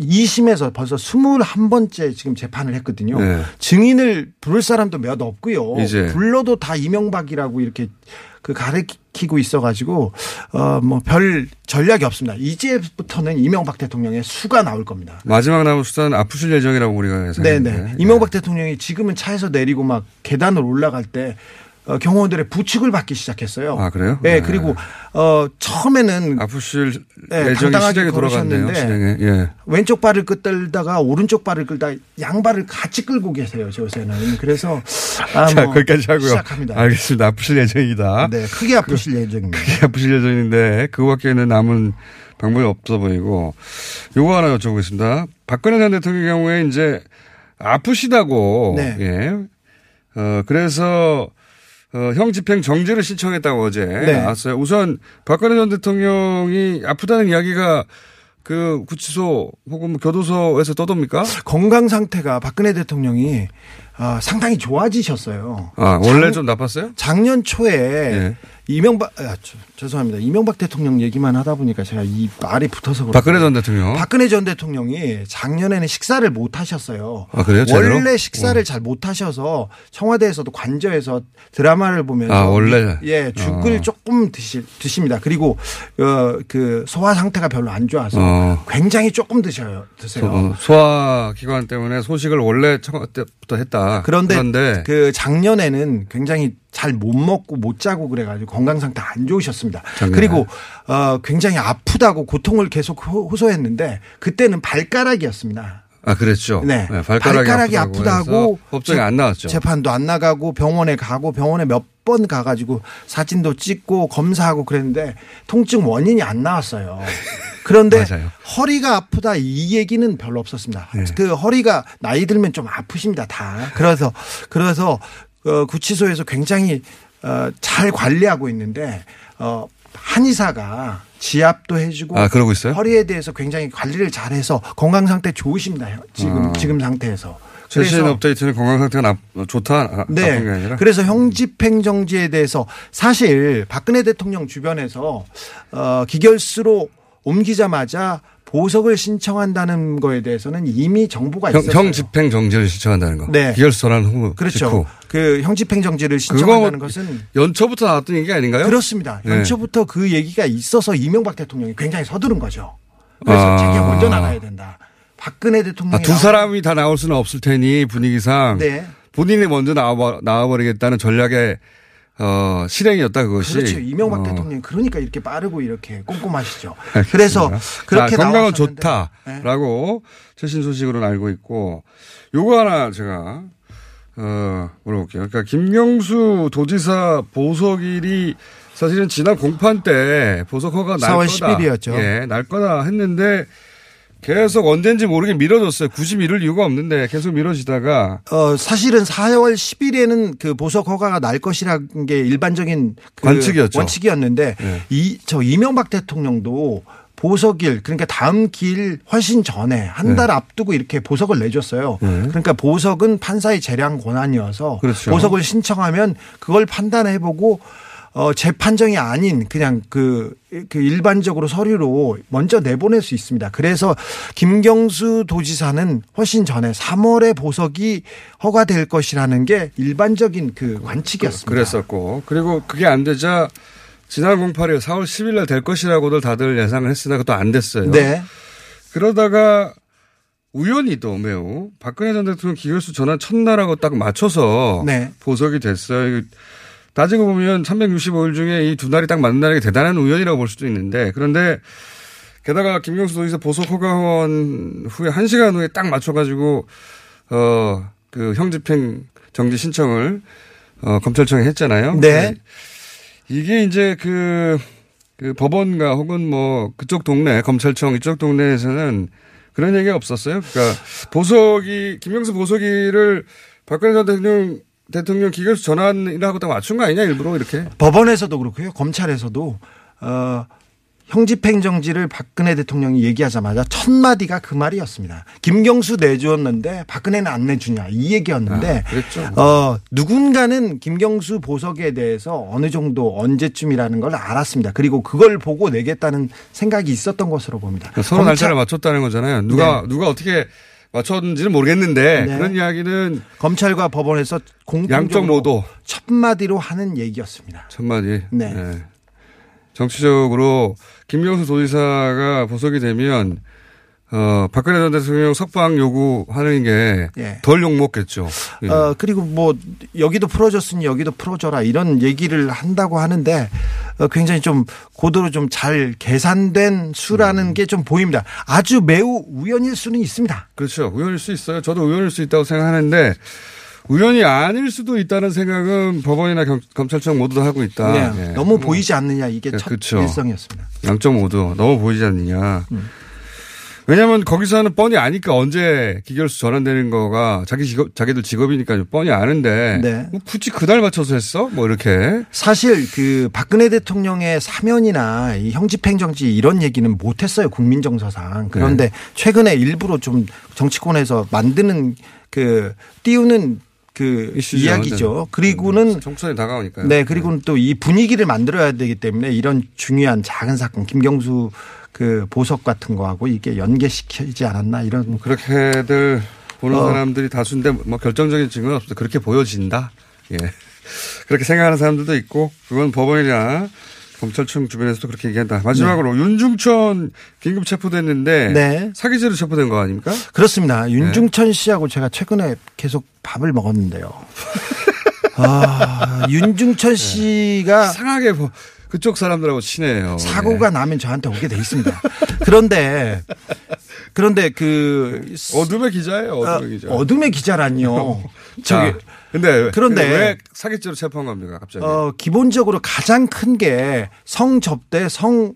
N: 2심에서 벌써 21번째 지금 재판을 했거든요.
E: 네.
N: 증인을 부를 사람도 몇 없고요.
E: 이제.
N: 불러도 다 이명박이라고 이렇게 그 가르치고 있어가지고 어 뭐 별 전략이 없습니다. 이제부터는 이명박 대통령의 수가 나올 겁니다.
E: 마지막 남은 수사는 아프실 예정이라고 우리가 예상했는데.
N: 네네. 이명박 대통령이 지금은 차에서 내리고 막 계단을 올라갈 때 어, 경호원들의 부축을 받기 시작했어요.
E: 아, 그래요?
N: 예,
E: 네.
N: 그리고 어 처음에는
E: 아프실
N: 네, 당당하게. 걸으셨는데.
E: 예.
N: 왼쪽 발을 끌다가 오른쪽 발을 끌다 양발을 같이 끌고 계세요. 요새는 그래서 아,
E: 자,
N: 뭐
E: 거기까지 하고요.
N: 시작합니다.
E: 알겠습니다. 아프실 예정이다.
N: 네, 크게 아프실 예정입니다.
E: 크게 아프실 예정인데 그거밖에는 남은 방법이 없어 보이고 요거 하나 여쭤보겠습니다. 박근혜 전 대통령의 경우에 이제 아프시다고
N: 네.
E: 예. 어 그래서 어, 형 집행 정지를 신청했다고 어제
N: 네.
E: 나왔어요. 우선 박근혜 전 대통령이 아프다는 이야기가 그 구치소 혹은 뭐 교도소에서 떠돕니까?
N: 건강 상태가 박근혜 대통령이 아, 상당히 좋아지셨어요.
E: 아 원래
N: 작-
E: 좀 나빴어요?
N: 작년 초에
E: 예.
N: 이명박 아, 저- 죄송합니다. 이명박 대통령 얘기만 하다 보니까 제가 이 말이 붙어서 그렇
E: 박근혜 전 대통령.
N: 박근혜 전 대통령이 작년에는 식사를 못 하셨어요.
E: 아, 그래요? 제대로?
N: 원래 식사를 잘못 하셔서 청와대에서도 관저에서 드라마를 보면서
E: 아, 원래?
N: 예 죽을
E: 어.
N: 조금 드시, 드십니다. 그리고 어, 그 소화 상태가 별로 안 좋아서
E: 어.
N: 굉장히 조금 드셔요 드세요.
E: 소, 소화 기관 때문에 소식을 원래 청와 때부터 했다.
N: 그런데,
E: 그런데
N: 그 작년에는 굉장히 잘 못 먹고 못 자고 그래가지고 건강 상태 안 좋으셨습니다.
E: 작년에.
N: 그리고 어 굉장히 아프다고 고통을 계속 호- 호소했는데 그때는 발가락이었습니다.
E: 아 그랬죠.
N: 네,
E: 발가락이,
N: 발가락이
E: 아프다고, 법정에
N: 재-
E: 안 나왔죠.
N: 재판도 안 나가고 병원에 가고 병원에 몇 번 가가지고 사진도 찍고 검사하고 그랬는데 통증 원인이 안 나왔어요. (laughs) 그런데. 허리가 아프다 이 얘기는 별로 없었습니다.
E: 네.
N: 그 허리가 나이 들면 좀 아프십니다 다. 그래서 그래서 어, 구치소에서 굉장히 어, 잘 관리하고 있는데 어, 한의사가 지압도 해주고
E: 아, 그러고 있어요?
N: 허리에 대해서 굉장히 관리를 잘해서 건강 상태 좋으십니다. 지금
E: 아.
N: 지금 상태에서.
E: 최신 업데이트는 건강 상태가 나, 좋다. 아,
N: 네.
E: 아니라.
N: 그래서 형집행 정지에 대해서 사실 박근혜 대통령 주변에서 어, 기결수로 옮기자마자 보석을 신청한다는 거에 대해서는 이미 정보가
E: 형,
N: 있었어요.
E: 형 집행 정지를 신청한다는 거.
N: 네.
E: 기결소란 후.
N: 그렇죠.
E: 직후.
N: 그 형집행 정지를
E: 그거
N: 신청한다는 것은
E: 연초부터 나왔던 얘기 아닌가요?
N: 그렇습니다.
E: 네.
N: 연초부터 그 얘기가 있어서 이명박 대통령이 굉장히 서두른 거죠. 그래서
E: 아.
N: 자기가 먼저 나가야 된다. 박근혜 대통령이
E: 아, 두 사람이 다 나올 수는 없을 테니 분위기상
N: 네.
E: 본인이 먼저 나와 나와버리겠다는 전략의 어, 실행이었다 그것이.
N: 그렇죠. 이명박
E: 어.
N: 대통령 그러니까 이렇게 빠르고 이렇게 꼼꼼하시죠.
E: 알겠습니다.
N: 그래서 그렇게
E: 자, 건강은 좋다라고 최신 소식으로는 알고 있고 요거 하나 제가 어, 물어볼게요. 그러니까 김경수 도지사 보석일이 사실은 지난 공판 때 보석 허가 날
N: 4월
E: 거다.
N: 10일이었죠.
E: 예, 날 거다 했는데 계속 언젠지 모르게 미뤄졌어요. 굳이 미룰 이유가 없는데 계속 미뤄지다가
N: 어, 사실은 4월 10일에는 그 보석 허가가 날 것이라는 게 일반적인 그
E: 관측이었죠.
N: 원칙이었는데
E: 네.
N: 이저 이명박 대통령도 보석일 그러니까 다음 길 훨씬 전에 한달 앞두고 이렇게 보석을 내줬어요.
E: 네.
N: 그러니까 보석은 판사의 재량 권한이어서
E: 그렇죠.
N: 보석을 신청하면 그걸 판단해보고 어, 재판정이 아닌 그냥 그, 그 일반적으로 서류로 먼저 내보낼 수 있습니다. 그래서 김경수 도지사는 훨씬 전에 3월에 보석이 허가될 것이라는 게 일반적인 그 관측이었습니다.
E: 그랬었고 그리고 그게 안 되자 지난 08일 4월 10일 날 될 것이라고들 다들 예상을 했으나 그것도 안 됐어요.
N: 네.
E: 그러다가 우연히도 매우 박근혜 전 대통령 기결수 전환 첫날하고 딱 맞춰서
N: 네.
E: 보석이 됐어요. 따지고 보면 365일 중에 이 두 날이 딱 맞는다는 게 대단한 우연이라고 볼 수도 있는데 그런데 게다가 김경수 도지사 보석 허가원 후에 한 시간 후에 딱 맞춰가지고 어 그 형집행 정지 신청을 어 검찰청에 했잖아요.
N: 네.
E: 이게 이제 그, 그 법원가 혹은 뭐 그쪽 동네 검찰청 이쪽 동네에서는 그런 얘기가 없었어요. 그러니까 보석이 김영수 보석이를 박근혜 전 대통령 대통령 기결수 전환이라고 딱 맞춘 거 아니냐 일부러 이렇게.
N: 법원에서도 그렇고요. 검찰에서도 어 형집행정지를 박근혜 대통령이 얘기하자마자 첫 마디가 그 말이었습니다. 김경수 내주었는데 박근혜는 안 내주냐 이 얘기였는데
E: 아.
N: 어 누군가는 김경수 보석에 대해서 어느 정도 언제쯤이라는 걸 알았습니다. 그리고 그걸 보고 내겠다는 생각이 있었던 것으로 봅니다.
E: 서로
N: 검찰-
E: 날짜를 맞췄다는 거잖아요. 누가 누가 어떻게 맞췄는지는 모르겠는데
N: 네.
E: 그런 이야기는
N: 검찰과 법원에서
E: 양쪽 모두
N: 첫 마디로 하는 얘기였습니다.
E: 첫 마디.
N: 네.
E: 정치적으로 김경수 도지사가 보석이 되면 어, 박근혜 전 대통령 석방 요구하는 게
N: 예.
E: 덜 욕먹겠죠. 예.
N: 어, 그리고 뭐 여기도 풀어줬으니 여기도 풀어줘라 이런 얘기를 한다고 하는데 어, 굉장히 좀 고도로 좀 잘 계산된 수라는
E: 음.
N: 게좀 보입니다. 아주 매우 우연일 수는 있습니다.
E: 그렇죠. 우연일 수 있어요. 저도 우연일 수 있다고 생각하는데 우연이 아닐 수도 있다는 생각은 법원이나 경- 검찰청 모두 다 하고 있다.
N: 네,
E: 예.
N: 너무 보이지 않느냐 이게
E: 네,
N: 첫
E: 그렇죠.
N: 일성이었습니다.
E: 양쪽 모두 너무 보이지 않느냐.
N: 음.
E: 왜냐하면 거기서는 뻔히 아니까 언제 기결수 전환되는 거가 자기 직업, 자기들 직업이니까 뻔히 아는데
N: 네.
E: 뭐 굳이 그날 맞춰서 했어? 뭐 이렇게.
N: 사실 그 박근혜 대통령의 사면이나 이 형집행 정지 이런 얘기는 못했어요 국민정서상. 그런데
E: 네.
N: 최근에 일부러 좀 정치권에서 만드는 그 띄우는 그. 이야기죠. 그리고는
E: 총선이 다가오니까요.
N: 네 그리고는 또이 분위기를 만들어야 되기 때문에 이런 중요한 작은 사건 김경수 그 보석 같은 거하고 이게 연계시키지 않았나 이런
E: 그렇게들 보는
N: 어.
E: 사람들이 다수인데 뭐 결정적인 증거는 없어. 그렇게 보여진다. 예. (laughs) 그렇게 생각하는 사람들도 있고 그건 법원이나 검찰청 주변에서도 그렇게 얘기한다. 마지막으로 윤중천 긴급 체포됐는데
N: 네.
E: 사기죄로 체포된 거 아닙니까?
N: 그렇습니다. 윤중천 씨하고 제가 최근에 계속 밥을 먹었는데요. (laughs) 아, 윤중천 씨가
E: 상하게 뭐 그쪽 사람들하고 친해요.
N: 사고가 나면 저한테 오게 돼 있습니다. 그런데 그런데 그
E: 어둠의 기자예요. 어둠의
N: 어,
E: 기자.
N: 어둠의. (laughs) 자, 저기
E: 근데
N: 그런데
E: 왜 사기죄로 체포한 겁니까? 갑자기.
N: 어 기본적으로 가장 큰 게 성접대 성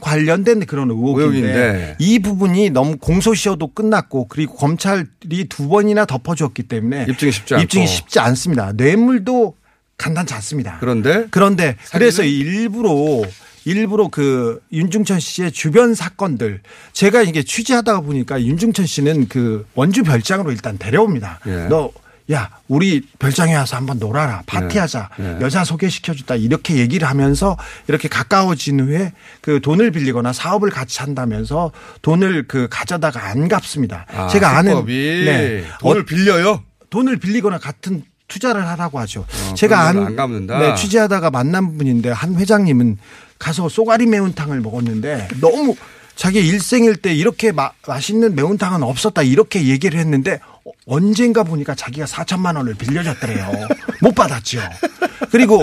N: 관련된 그런 의혹인데,
E: 의혹인데.
N: 이 부분이 너무 공소시효도 끝났고 그리고 검찰이 두 번이나 덮어줬기 때문에
E: 입증이 쉽지 않고.
N: 입증이 쉽지 않습니다. 뇌물도 간단치 않습니다.
E: 그런데
N: 그런데
E: 사기는?
N: 그래서 일부러 일부러 그 윤중천 씨의 주변 사건들 제가 이게 취재하다가 보니까 윤중천 씨는 그 원주 별장으로 일단 데려옵니다.
E: 예.
N: 너 야, 우리 별장에 와서 한번 놀아라. 파티하자.
E: 예.
N: 여자 소개시켜줬다. 이렇게 얘기를 하면서 이렇게 가까워진 후에 그 돈을 빌리거나 사업을 같이 한다면서 돈을 그 가져다가 안 갚습니다.
E: 아,
N: 제가 아는 네.
E: 돈을
N: 어,
E: 빌려요.
N: 돈을 빌리거나 같은 투자를 하라고 하죠.
E: 어,
N: 제가 아는
E: 안 갚는다?
N: 네, 취재하다가 만난 분인데 한 회장님은 가서 쏘가리 매운탕을 먹었는데 너무 자기 일생일 때 이렇게 마, 맛있는 매운탕은 없었다 이렇게 얘기를 했는데 어, 언젠가 보니까 자기가 4천만 원을 빌려줬더래요. (laughs) 못 받았죠. 그리고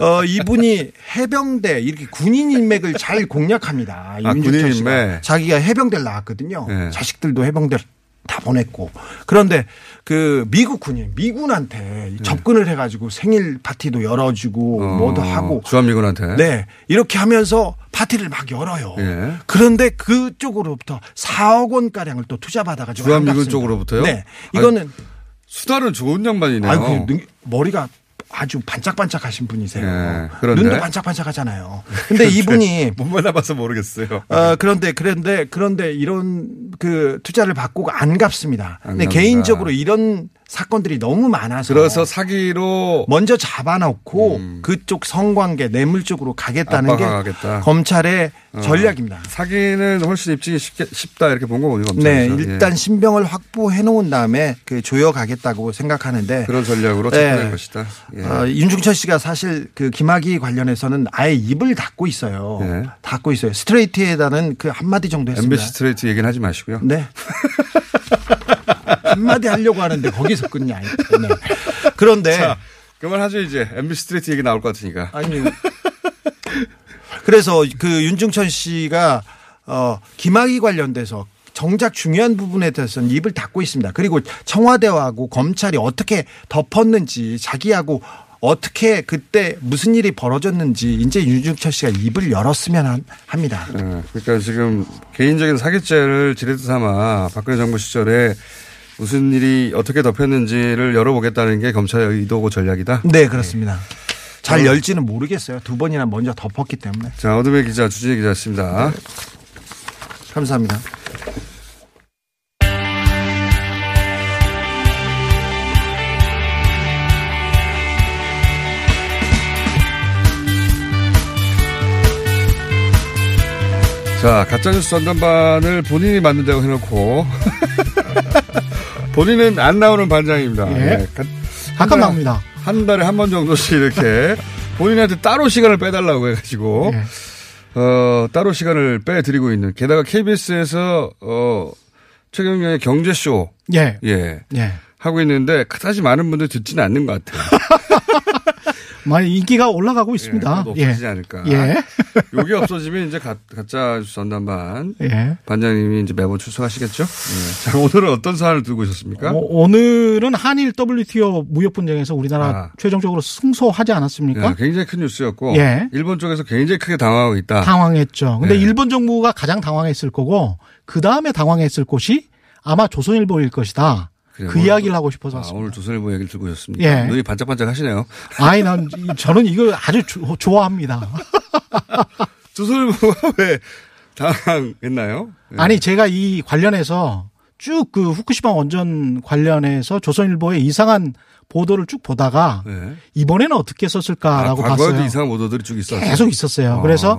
N: 어 이분이 해병대 이렇게 군인 인맥을 잘 공략합니다.
E: 아, 군인. 인맥.
N: 자기가 해병대를 나왔거든요.
E: 네.
N: 자식들도 해병대를 다 보냈고 그런데 그 미국 군인 미군한테
E: 네.
N: 접근을 해가지고 생일 파티도 열어주고 뭐도 하고
E: 주한미군한테.
N: 네 이렇게 하면서 파티를 막 열어요.
E: 예.
N: 그런데 그쪽으로부터 4억 원 가량을 또 투자 받아가지고
E: 주한미군. 쪽으로부터요?
N: 네 이거는
E: 수달은 좋은 양반이네요.
N: 아이고 능- 머리가 아주 반짝반짝하신 분이세요.
E: 예, 그런데?
N: 눈도 반짝반짝하잖아요. (laughs) 근데 이분이
E: 못 만나봐서 모르겠어요.
N: 어, 그런데 그런데 그런데 이런 그 투자를 받고 안 갚습니다.
E: 안
N: 근데
E: 갚는다.
N: 개인적으로 이런 사건들이 너무 많아서
E: 그래서 사기로
N: 먼저 잡아놓고 그쪽 성관계 뇌물 쪽으로 가겠다는 게
E: 압박하겠다.
N: 검찰의
E: 어.
N: 전략입니다.
E: 사기는 훨씬 입증이 쉽게, 쉽다 이렇게 본 거군요.
N: 네,
E: 검찰에서.
N: 일단
E: 예.
N: 신병을 확보해 놓은 다음에 그 조여 가겠다고 생각하는데
E: 그런 전략으로
N: 네.
E: 체포된 것이다. 예.
N: 어, 윤중천 씨가 사실 그 김학의 관련해서는 아예 입을 닫고 있어요.
E: 예.
N: 닫고 있어요. 스트레이트에다는 그 한마디 정도 했습니다.
E: MBC 스트레이트 얘기는 하지 마시고요.
N: 네. (laughs) 한마디 하려고 하는데 거기서 끝냐. 네. 그런데
E: 자, 그만하죠 이제. MBC 스트레이트 얘기 나올 것 같으니까.
N: 아니 그래서 그 윤중천 씨가 어 김학의 관련돼서 정작 중요한 부분에 대해서는 입을 닫고 있습니다. 그리고 청와대하고 검찰이 어떻게 덮었는지 자기하고 어떻게 그때 무슨 일이 벌어졌는지 이제 윤중천 씨가 입을 열었으면 한- 합니다.
E: 예, 그러니까 지금 개인적인 사기죄를 지렛대 삼아 박근혜 정부 시절에 무슨 일이 어떻게 덮였는지를 열어보겠다는 게 검찰의 의도고 전략이다.
N: 네, 그렇습니다. 잘
E: 어.
N: 열지는 모르겠어요. 두 번이나 먼저 덮었기 때문에.
E: 자, 어둠의 기자 주진희 기자였습니다.
N: 감사합니다.
E: 자, 가짜뉴스 전담반을 본인이 만든다고 해놓고 (laughs) 본인은 안 나오는 반장입니다.
O: 예.
E: 네, 가-
O: 가끔
E: 한 달-
O: 나옵니다.
E: 한 달에 한 번 정도씩 이렇게 (laughs) 본인한테 따로 시간을 빼달라고 해가지고
O: 예.
E: 어, 따로 시간을 빼드리고 있는 게다가 KBS에서 어, 최경영의 경제쇼
O: 예.
E: 예.
O: 예.
E: 하고 있는데 그다지 많은 분들이 듣지는 않는 것 같아요. (laughs)
O: 많이 인기가 올라가고 있습니다.
E: 예,
O: 예.
E: 없어지지 않을까.
O: 예.
E: 요게 없어지면 이제 가, 가짜 전담반
O: 예.
E: 반장님이 이제 매번 출석하시겠죠. 예. 자 오늘은 어떤 사안을 들고 오셨습니까?
O: 어, 오늘은 한일 WTO 무역 분쟁에서 우리나라
E: 아.
O: 최종적으로 승소하지 않았습니까?
E: 야, 굉장히 큰 뉴스였고
O: 예.
E: 일본 쪽에서 굉장히 크게 당황하고 있다.
O: 당황했죠. 근데
E: 네.
O: 일본 정부가 가장 당황했을 거고 그 다음에 당황했을 곳이 아마 조선일보일 것이다.
E: 그 오늘-
O: 이야기를 하고 싶어서
E: 아,
O: 왔습니다.
E: 오늘 조선일보 얘기를 들고 오셨습니까?
O: 예.
E: 눈이 반짝반짝 하시네요.
O: 아니, 난 이- 저는 이걸 아주 조- 좋아합니다. (laughs)
E: 조선일보가 (laughs) 왜 당황했나요? 예.
O: 아니 제가 이 관련해서 쭉 그 후쿠시마 원전 관련해서 조선일보의 이상한 보도를 쭉 보다가
E: 네.
O: 이번에는 어떻게 썼을까라고
E: 아, 과거에도
O: 봤어요.
E: 이상한 보도들이 쭉 있었어요.
O: 계속 있었어요.
E: 아.
O: 그래서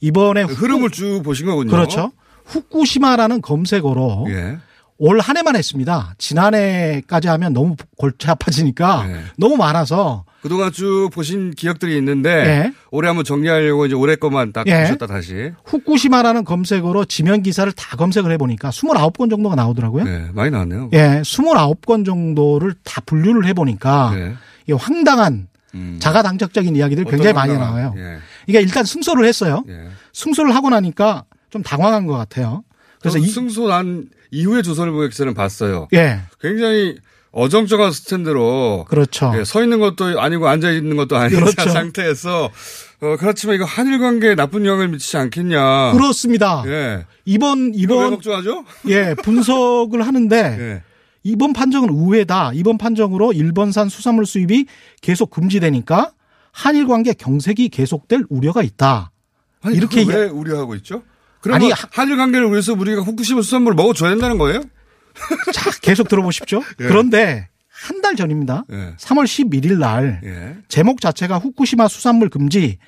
O: 이번에 후쿠-
E: 흐름을 쭉 보신 거군요.
O: 그렇죠. 후쿠시마라는 검색어로
E: 예.
O: 올 한 해만 했습니다. 지난해까지 하면 너무 골치 아파지니까
E: 네.
O: 너무 많아서
E: 그동안 쭉 보신 기억들이 있는데
O: 예.
E: 올해 한번 정리하려고 이제 올해 것만 딱
O: 예.
E: 보셨다 다시.
O: 후쿠시마라는 검색어로 지면 기사를 다 검색을 해보니까 29건 정도가 나오더라고요.
E: 네, 많이 나왔네요.
O: 예, 29건 정도를 다 분류를 해보니까
E: 네.
O: 이게 황당한 자가당착적인 이야기들이 굉장히 많이 나와요.
E: 예.
O: 그러니까 일단 승소를 했어요.
E: 예.
O: 승소를 하고 나니까 좀 당황한 것 같아요. 그래서
E: 승소 난 이후에 조선일보 기사는 봤어요.
O: 예,
E: 굉장히 어정쩡한 스탠드로
O: 그렇죠.
E: 예, 서 있는 것도 아니고 앉아 있는 것도 아닌 (laughs)
O: 그렇죠.
E: 상태에서 어, 그렇지만 이거 한일 관계에 나쁜 영향을 미치지 않겠냐.
O: 그렇습니다.
E: 예.
O: 이번 이번
E: 걱정하죠?
O: 예 분석을 하는데 (laughs)
E: 예.
O: 이번 판정은 의외다. 이번 판정으로 일본산 수산물 수입이 계속 금지되니까 한일 관계 경색이 계속될 우려가 있다.
E: 아니,
O: 이렇게
E: 왜 우려하고 있죠? 그러면
O: 아니,
E: 한일 관계를 위해서 우리가 후쿠시마 수산물을 먹어줘야 된다는 거예요? (laughs)
O: 자, 계속 들어보십시오. (laughs)
E: 예.
O: 그런데 한 달 전입니다.
E: 예.
O: 3월 11일 날
E: 예.
O: 제목 자체가 후쿠시마 수산물 금지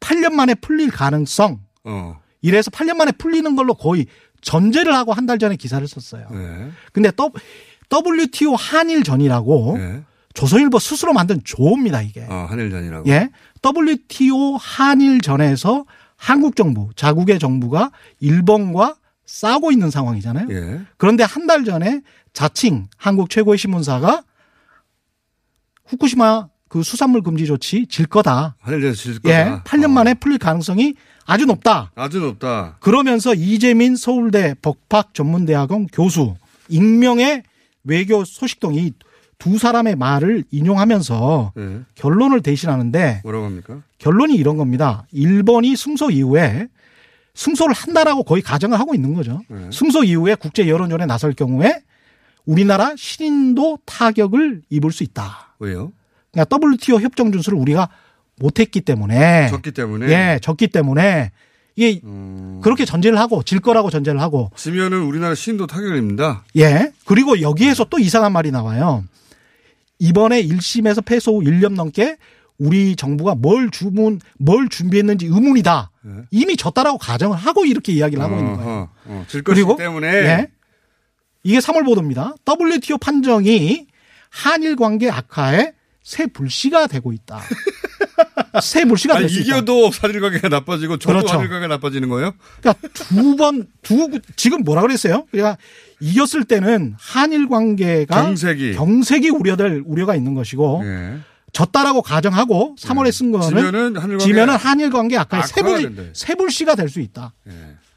O: 8년 만에 풀릴 가능성.
E: 어.
O: 이래서 8년 만에 풀리는 걸로 거의 전제를 하고 한 달 전에 기사를 썼어요.
E: 예.
O: 근데 또 WTO 한일전이라고
E: 예.
O: 조선일보 스스로 만든 조입니다, 이게.
E: 어, 한일전이라고.
O: 예. WTO 한일전에서 한국 정부, 자국의 정부가 일본과 싸우고 있는 상황이잖아요.
E: 예.
O: 그런데 한 달 전에 자칭 한국 최고의 신문사가 후쿠시마 그 수산물 금지 조치 질 거다.
E: 질
O: 예.
E: 거다.
O: 8년 만에 풀릴 가능성이 아주 높다.
E: 아주 높다.
O: 그러면서 이재민 서울대 법학 전문대학원 교수 익명의 외교 소식동이 두 사람의 말을 인용하면서
E: 예.
O: 결론을 대신하는데
E: 뭐라고 합니까?
O: 결론이 이런 겁니다. 일본이 승소 이후에 승소를 한다라고 거의 가정을 하고 있는 거죠.
E: 네.
O: 승소 이후에 국제 여론전에 나설 경우에 우리나라 신인도 타격을 입을 수 있다.
E: 왜요?
O: 그러니까 WTO 협정 준수를 우리가 못했기 때문에
E: 졌기 때문에.
O: 예, 졌기 때문에 이게
E: 음.
O: 그렇게 전제를 하고 질 거라고 전제를 하고
E: 지면은 우리나라 신도 타격을 입니다.
O: 예. 그리고 여기에서 또 이상한 말이 나와요. 이번에 1심에서 패소 후 1년 넘게 우리 정부가 뭘 주문, 뭘 준비했는지 의문이다. 이미 졌다라고 가정을 하고 이렇게 이야기를 하고 있는 거예요.
E: 네. 어허, 어, 질 것이기
O: 그리고
E: 때문에.
O: 예. 이게 3월 보도입니다. WTO 판정이 한일 관계 악화에 새 불씨가 되고 있다. (laughs) 새 불씨가
E: 아니,
O: 될수 있다.
E: 이겨도 한일 관계가 나빠지고 저도
O: 그렇죠.
E: 한일 관계가 나빠지는 거예요?
O: 그러니까 두 번, 두, 지금 뭐라 그랬어요? 그러니까 이겼을 때는 한일 관계가
E: 경색이.
O: 경색이 우려될 우려가 있는 것이고
E: 예.
O: 졌다라고 가정하고 3월에 쓴 거는
E: 지면은 한일 관계
O: 지면은 한일 관계 악화에
E: 악화가
O: 세불. 세불씨가 될 수 있다.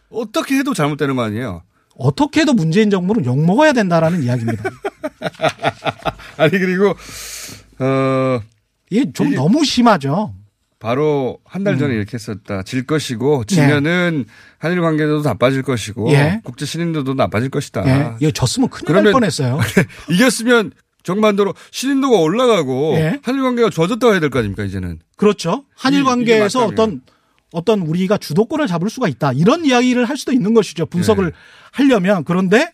E: 어떻게 해도 잘못되는 거 아니에요?
O: 어떻게 해도 문재인 정부는 욕 먹어야 된다라는 이야기입니다. (laughs)
E: 아니 그리고 어
O: 이게 좀 너무 심하죠.
E: 바로 한 달 전에
O: 음.
E: 이렇게 했었다. 질 것이고 지면은 한일 관계도 나빠질 것이고
O: 예.
E: 국제 신인도도 나빠질 것이다.
O: 예. 이거 졌으면 큰일 날 뻔했어요. (laughs)
E: 이겼으면 정반대로 신인도가 올라가고
O: 예.
E: 한일 관계가 좋아졌다고 해야 될 거 아닙니까 이제는.
O: 그렇죠. 한일
E: 이-
O: 관계에서. 어떤 어떤 우리가 주도권을 잡을 수가 있다. 이런 이야기를 할 수도 있는 것이죠. 분석을
E: 네.
O: 하려면 그런데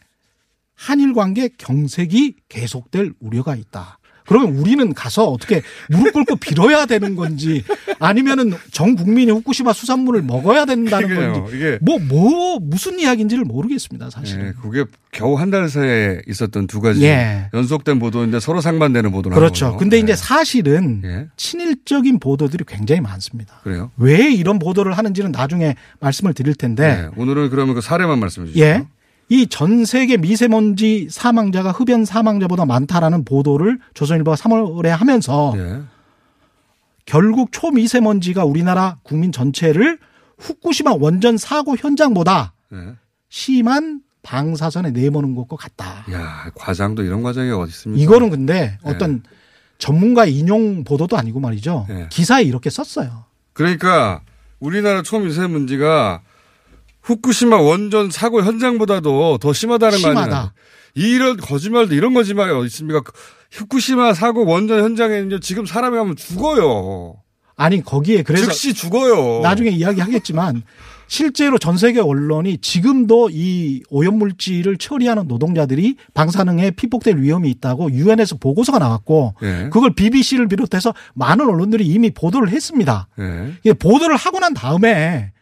O: 한일 관계 경색이 계속될 우려가 있다. 그러면 우리는 가서 어떻게 무릎 꿇고 빌어야 되는 건지 아니면은 전 국민이 후쿠시마 수산물을 먹어야 된다는
E: 그러게요.
O: 건지
E: 이게
O: 뭐 뭐 무슨 이야기인지를 모르겠습니다 사실은.
E: 예, 그게 겨우 한달 새에 있었던 두 가지
O: 예.
E: 연속된 보도인데 서로 상반되는 보도를
O: 그렇죠.
E: 거예요.
O: 근데
E: 예.
O: 이제 사실은
E: 예.
O: 친일적인 보도들이 굉장히 많습니다.
E: 그래요.
O: 왜 이런 보도를 하는지는 나중에 말씀을 드릴 텐데
E: 네. 오늘은 그러면 그 사례만 말씀해 주시죠.
O: 예. 이 전 세계 미세먼지 사망자가 흡연 사망자보다 많다라는 보도를 조선일보가 3월에 하면서
E: 예.
O: 결국 초미세먼지가 우리나라 국민 전체를 후쿠시마 원전 사고 현장보다
E: 예.
O: 심한 방사선에 내모는 것과 같다.
E: 야, 과장도 이런 과정이 어디 있습니까?
O: 이거는 근데
E: 예.
O: 어떤 전문가 인용 보도도 아니고 말이죠.
E: 예.
O: 기사에 이렇게 썼어요.
E: 그러니까 우리나라 초미세먼지가 후쿠시마 원전 사고 현장보다도 더 심하다는 거 아니에요?
O: 심하다.
E: 이런 거짓말도 이런 거짓말이 어디 있습니까? 그 후쿠시마 사고 원전 현장에는요 지금 사람이 가면 죽어요.
O: 아니 거기에 그래서
E: 즉시 죽어요.
O: 나중에 이야기하겠지만 실제로 전 세계 언론이 지금도 이 오염물질을 처리하는 노동자들이 방사능에 피폭될 위험이 있다고 유엔에서 보고서가 나왔고
E: 예.
O: 그걸 BBC를 비롯해서 많은 언론들이 이미 보도를 했습니다.
E: 예.
O: 보도를 하고 난 다음에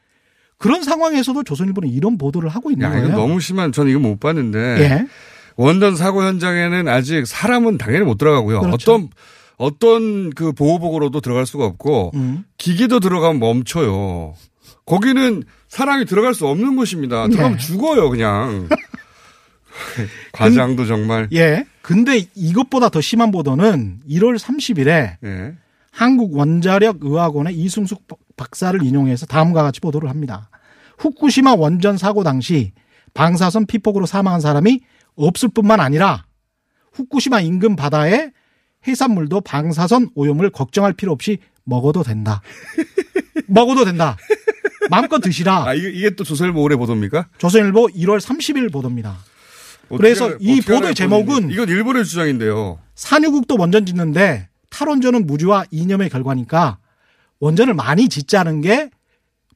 O: 그런 상황에서도 조선일보는 이런 보도를 하고 있는
E: 야,
O: 거예요.
E: 이거 너무 심한, 전 이거 못 봤는데.
O: 예.
E: 원전 사고 현장에는 아직 사람은 당연히 못 들어가고요.
O: 그렇죠.
E: 어떤, 어떤 그 보호복으로도 들어갈 수가 없고,
O: 음.
E: 기기도 들어가면 멈춰요. 거기는 사람이 들어갈 수 없는 곳입니다. 들어가면
O: 네.
E: 죽어요, 그냥. (laughs) 과장도 정말.
O: 예. 근데 이것보다 더 심한 보도는 1월 30일에
E: 예.
O: 한국원자력의학원의 이승숙 박사를 인용해서 다음과 같이 보도를 합니다. 후쿠시마 원전 사고 당시 방사선 피폭으로 사망한 사람이 없을 뿐만 아니라 후쿠시마 인근 바다의 해산물도 방사선 오염을 걱정할 필요 없이 먹어도 된다. (laughs) 먹어도 된다. 마음껏 드시라.
E: 아, 이게, 이게 또 조선일보 올해 보도입니까?
O: 조선일보 1월 30일 보도입니다.
E: 어떻게
O: 그래서? 이 보도의 제목은?
E: 이건 일본의 주장인데요.
O: 산유국도 원전 짓는데 탈원전은 무지와 이념의 결과니까 원전을 많이 짓자는 게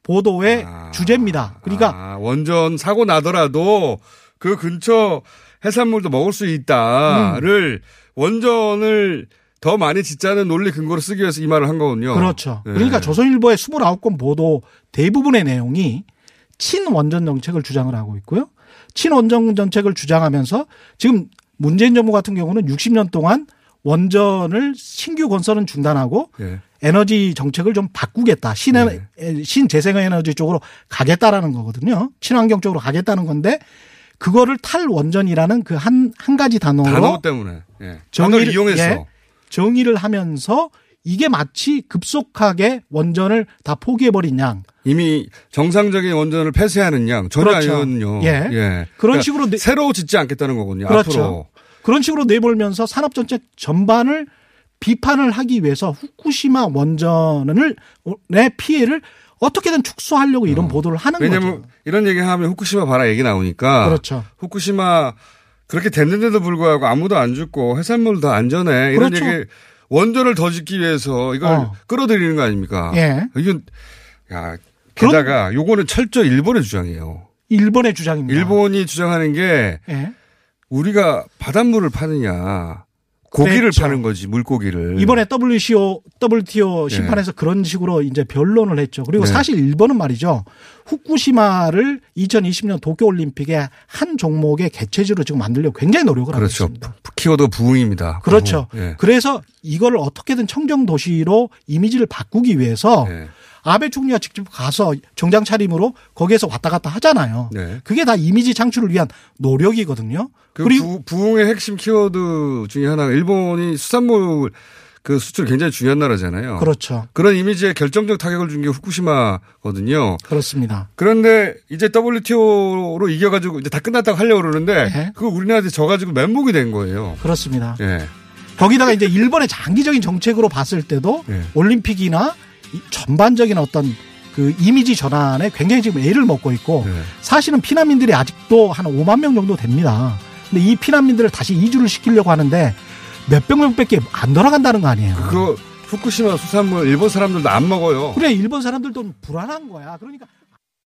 O: 보도의 주제입니다. 그러니까
E: 아, 원전 사고 나더라도 그 근처 해산물도 먹을 수 있다를
O: 음.
E: 원전을 더 많이 짓자는 논리 근거로 쓰기 위해서 이 말을 한 거군요.
O: 그렇죠.
E: 네.
O: 그러니까 조선일보의 29건 보도 대부분의 내용이 친원전 정책을 주장을 하고 있고요. 친원전 정책을 주장하면서 지금 문재인 정부 같은 경우는 60년 동안 원전을 신규 건설은 중단하고
E: 예.
O: 에너지 정책을 좀 바꾸겠다. 신,
E: 네.
O: 신재생에너지 쪽으로 가겠다라는 거거든요. 친환경 쪽으로 가겠다는 건데 그거를 탈원전이라는 그 한, 한 가지 단어로
E: 단어 때문에. 예.
O: 정의를,
E: 이용했어.
O: 예, 정의를 하면서 이게 마치 급속하게 원전을 다 포기해버린 양.
E: 이미 정상적인 원전을 폐쇄하는 양 전혀
O: 그렇죠.
E: 아니거든요.
O: 예. 그런 식으로 내-
E: 새로 짓지 않겠다는 거군요.
O: 그렇죠.
E: 앞으로.
O: 그런 식으로 내몰면서 산업정책 전반을 비판을 하기 위해서 후쿠시마 원전을 내 피해를 어떻게든 축소하려고 이런 보도를 하는
E: 왜냐면
O: 거죠.
E: 이런 얘기 하면 후쿠시마 봐라 얘기 나오니까.
O: 그렇죠.
E: 후쿠시마 그렇게 됐는데도 불구하고 아무도 안 죽고 해산물 더 안전해. 이런
O: 그렇죠.
E: 얘기 원전을 더 짓기 위해서 이걸
O: 어.
E: 끌어들이는 거 아닙니까?
O: 예.
E: 이건 야 게다가 요거는 철저 일본의 주장이에요.
O: 일본의 주장입니다.
E: 일본이 주장하는 게
O: 예.
E: 우리가 바닷물을 파느냐 고기를
O: 그랬죠.
E: 파는 거지 물고기를
O: 이번에 WCO, WTO
E: 예.
O: 심판에서 그런 식으로 이제 변론을 했죠. 그리고
E: 네.
O: 사실 일본은 말이죠. 후쿠시마를 2020년 도쿄올림픽의 한 종목의 개최지로 지금 만들려고 굉장히 노력을 하고
E: 그렇죠.
O: 있습니다.
E: 키워드 부흥입니다.
O: 그렇죠.
E: 예.
O: 그래서 이걸 어떻게든 청정 도시로 이미지를 바꾸기 위해서
E: 예.
O: 아베 총리가 직접 가서 정장 차림으로 거기에서 왔다 갔다 하잖아요.
E: 네.
O: 그게 다 이미지 창출을 위한 노력이거든요.
E: 그
O: 그리고
E: 부, 부흥의 핵심 키워드 중에 하나가 일본이 수산물 그 수출 굉장히 중요한 나라잖아요.
O: 그렇죠.
E: 그런 이미지에 결정적 타격을 준 게 후쿠시마거든요.
O: 그렇습니다.
E: 그런데 이제 WTO로 이겨가지고 이제 다 끝났다고 하려고 그러는데
O: 네.
E: 그거 우리나라한테 져가지고 멘목이 된 거예요.
O: 그렇습니다.
E: 예.
O: 거기다가 이제 일본의 장기적인 정책으로 봤을 때도
E: 예.
O: 올림픽이나 이 전반적인 어떤 그 이미지 전환에 굉장히 지금 애를 먹고 있고
E: 예.
O: 사실은 피난민들이 아직도 한 5만 명 정도 됩니다. 근데 이 피난민들을 다시 이주를 시키려고 하는데 몇백 명밖에 안 돌아간다는 거 아니에요.
E: 그거 후쿠시마 수산물 일본 사람들도 안 먹어요.
O: 그래 일본 사람들도 불안한 거야. 그러니까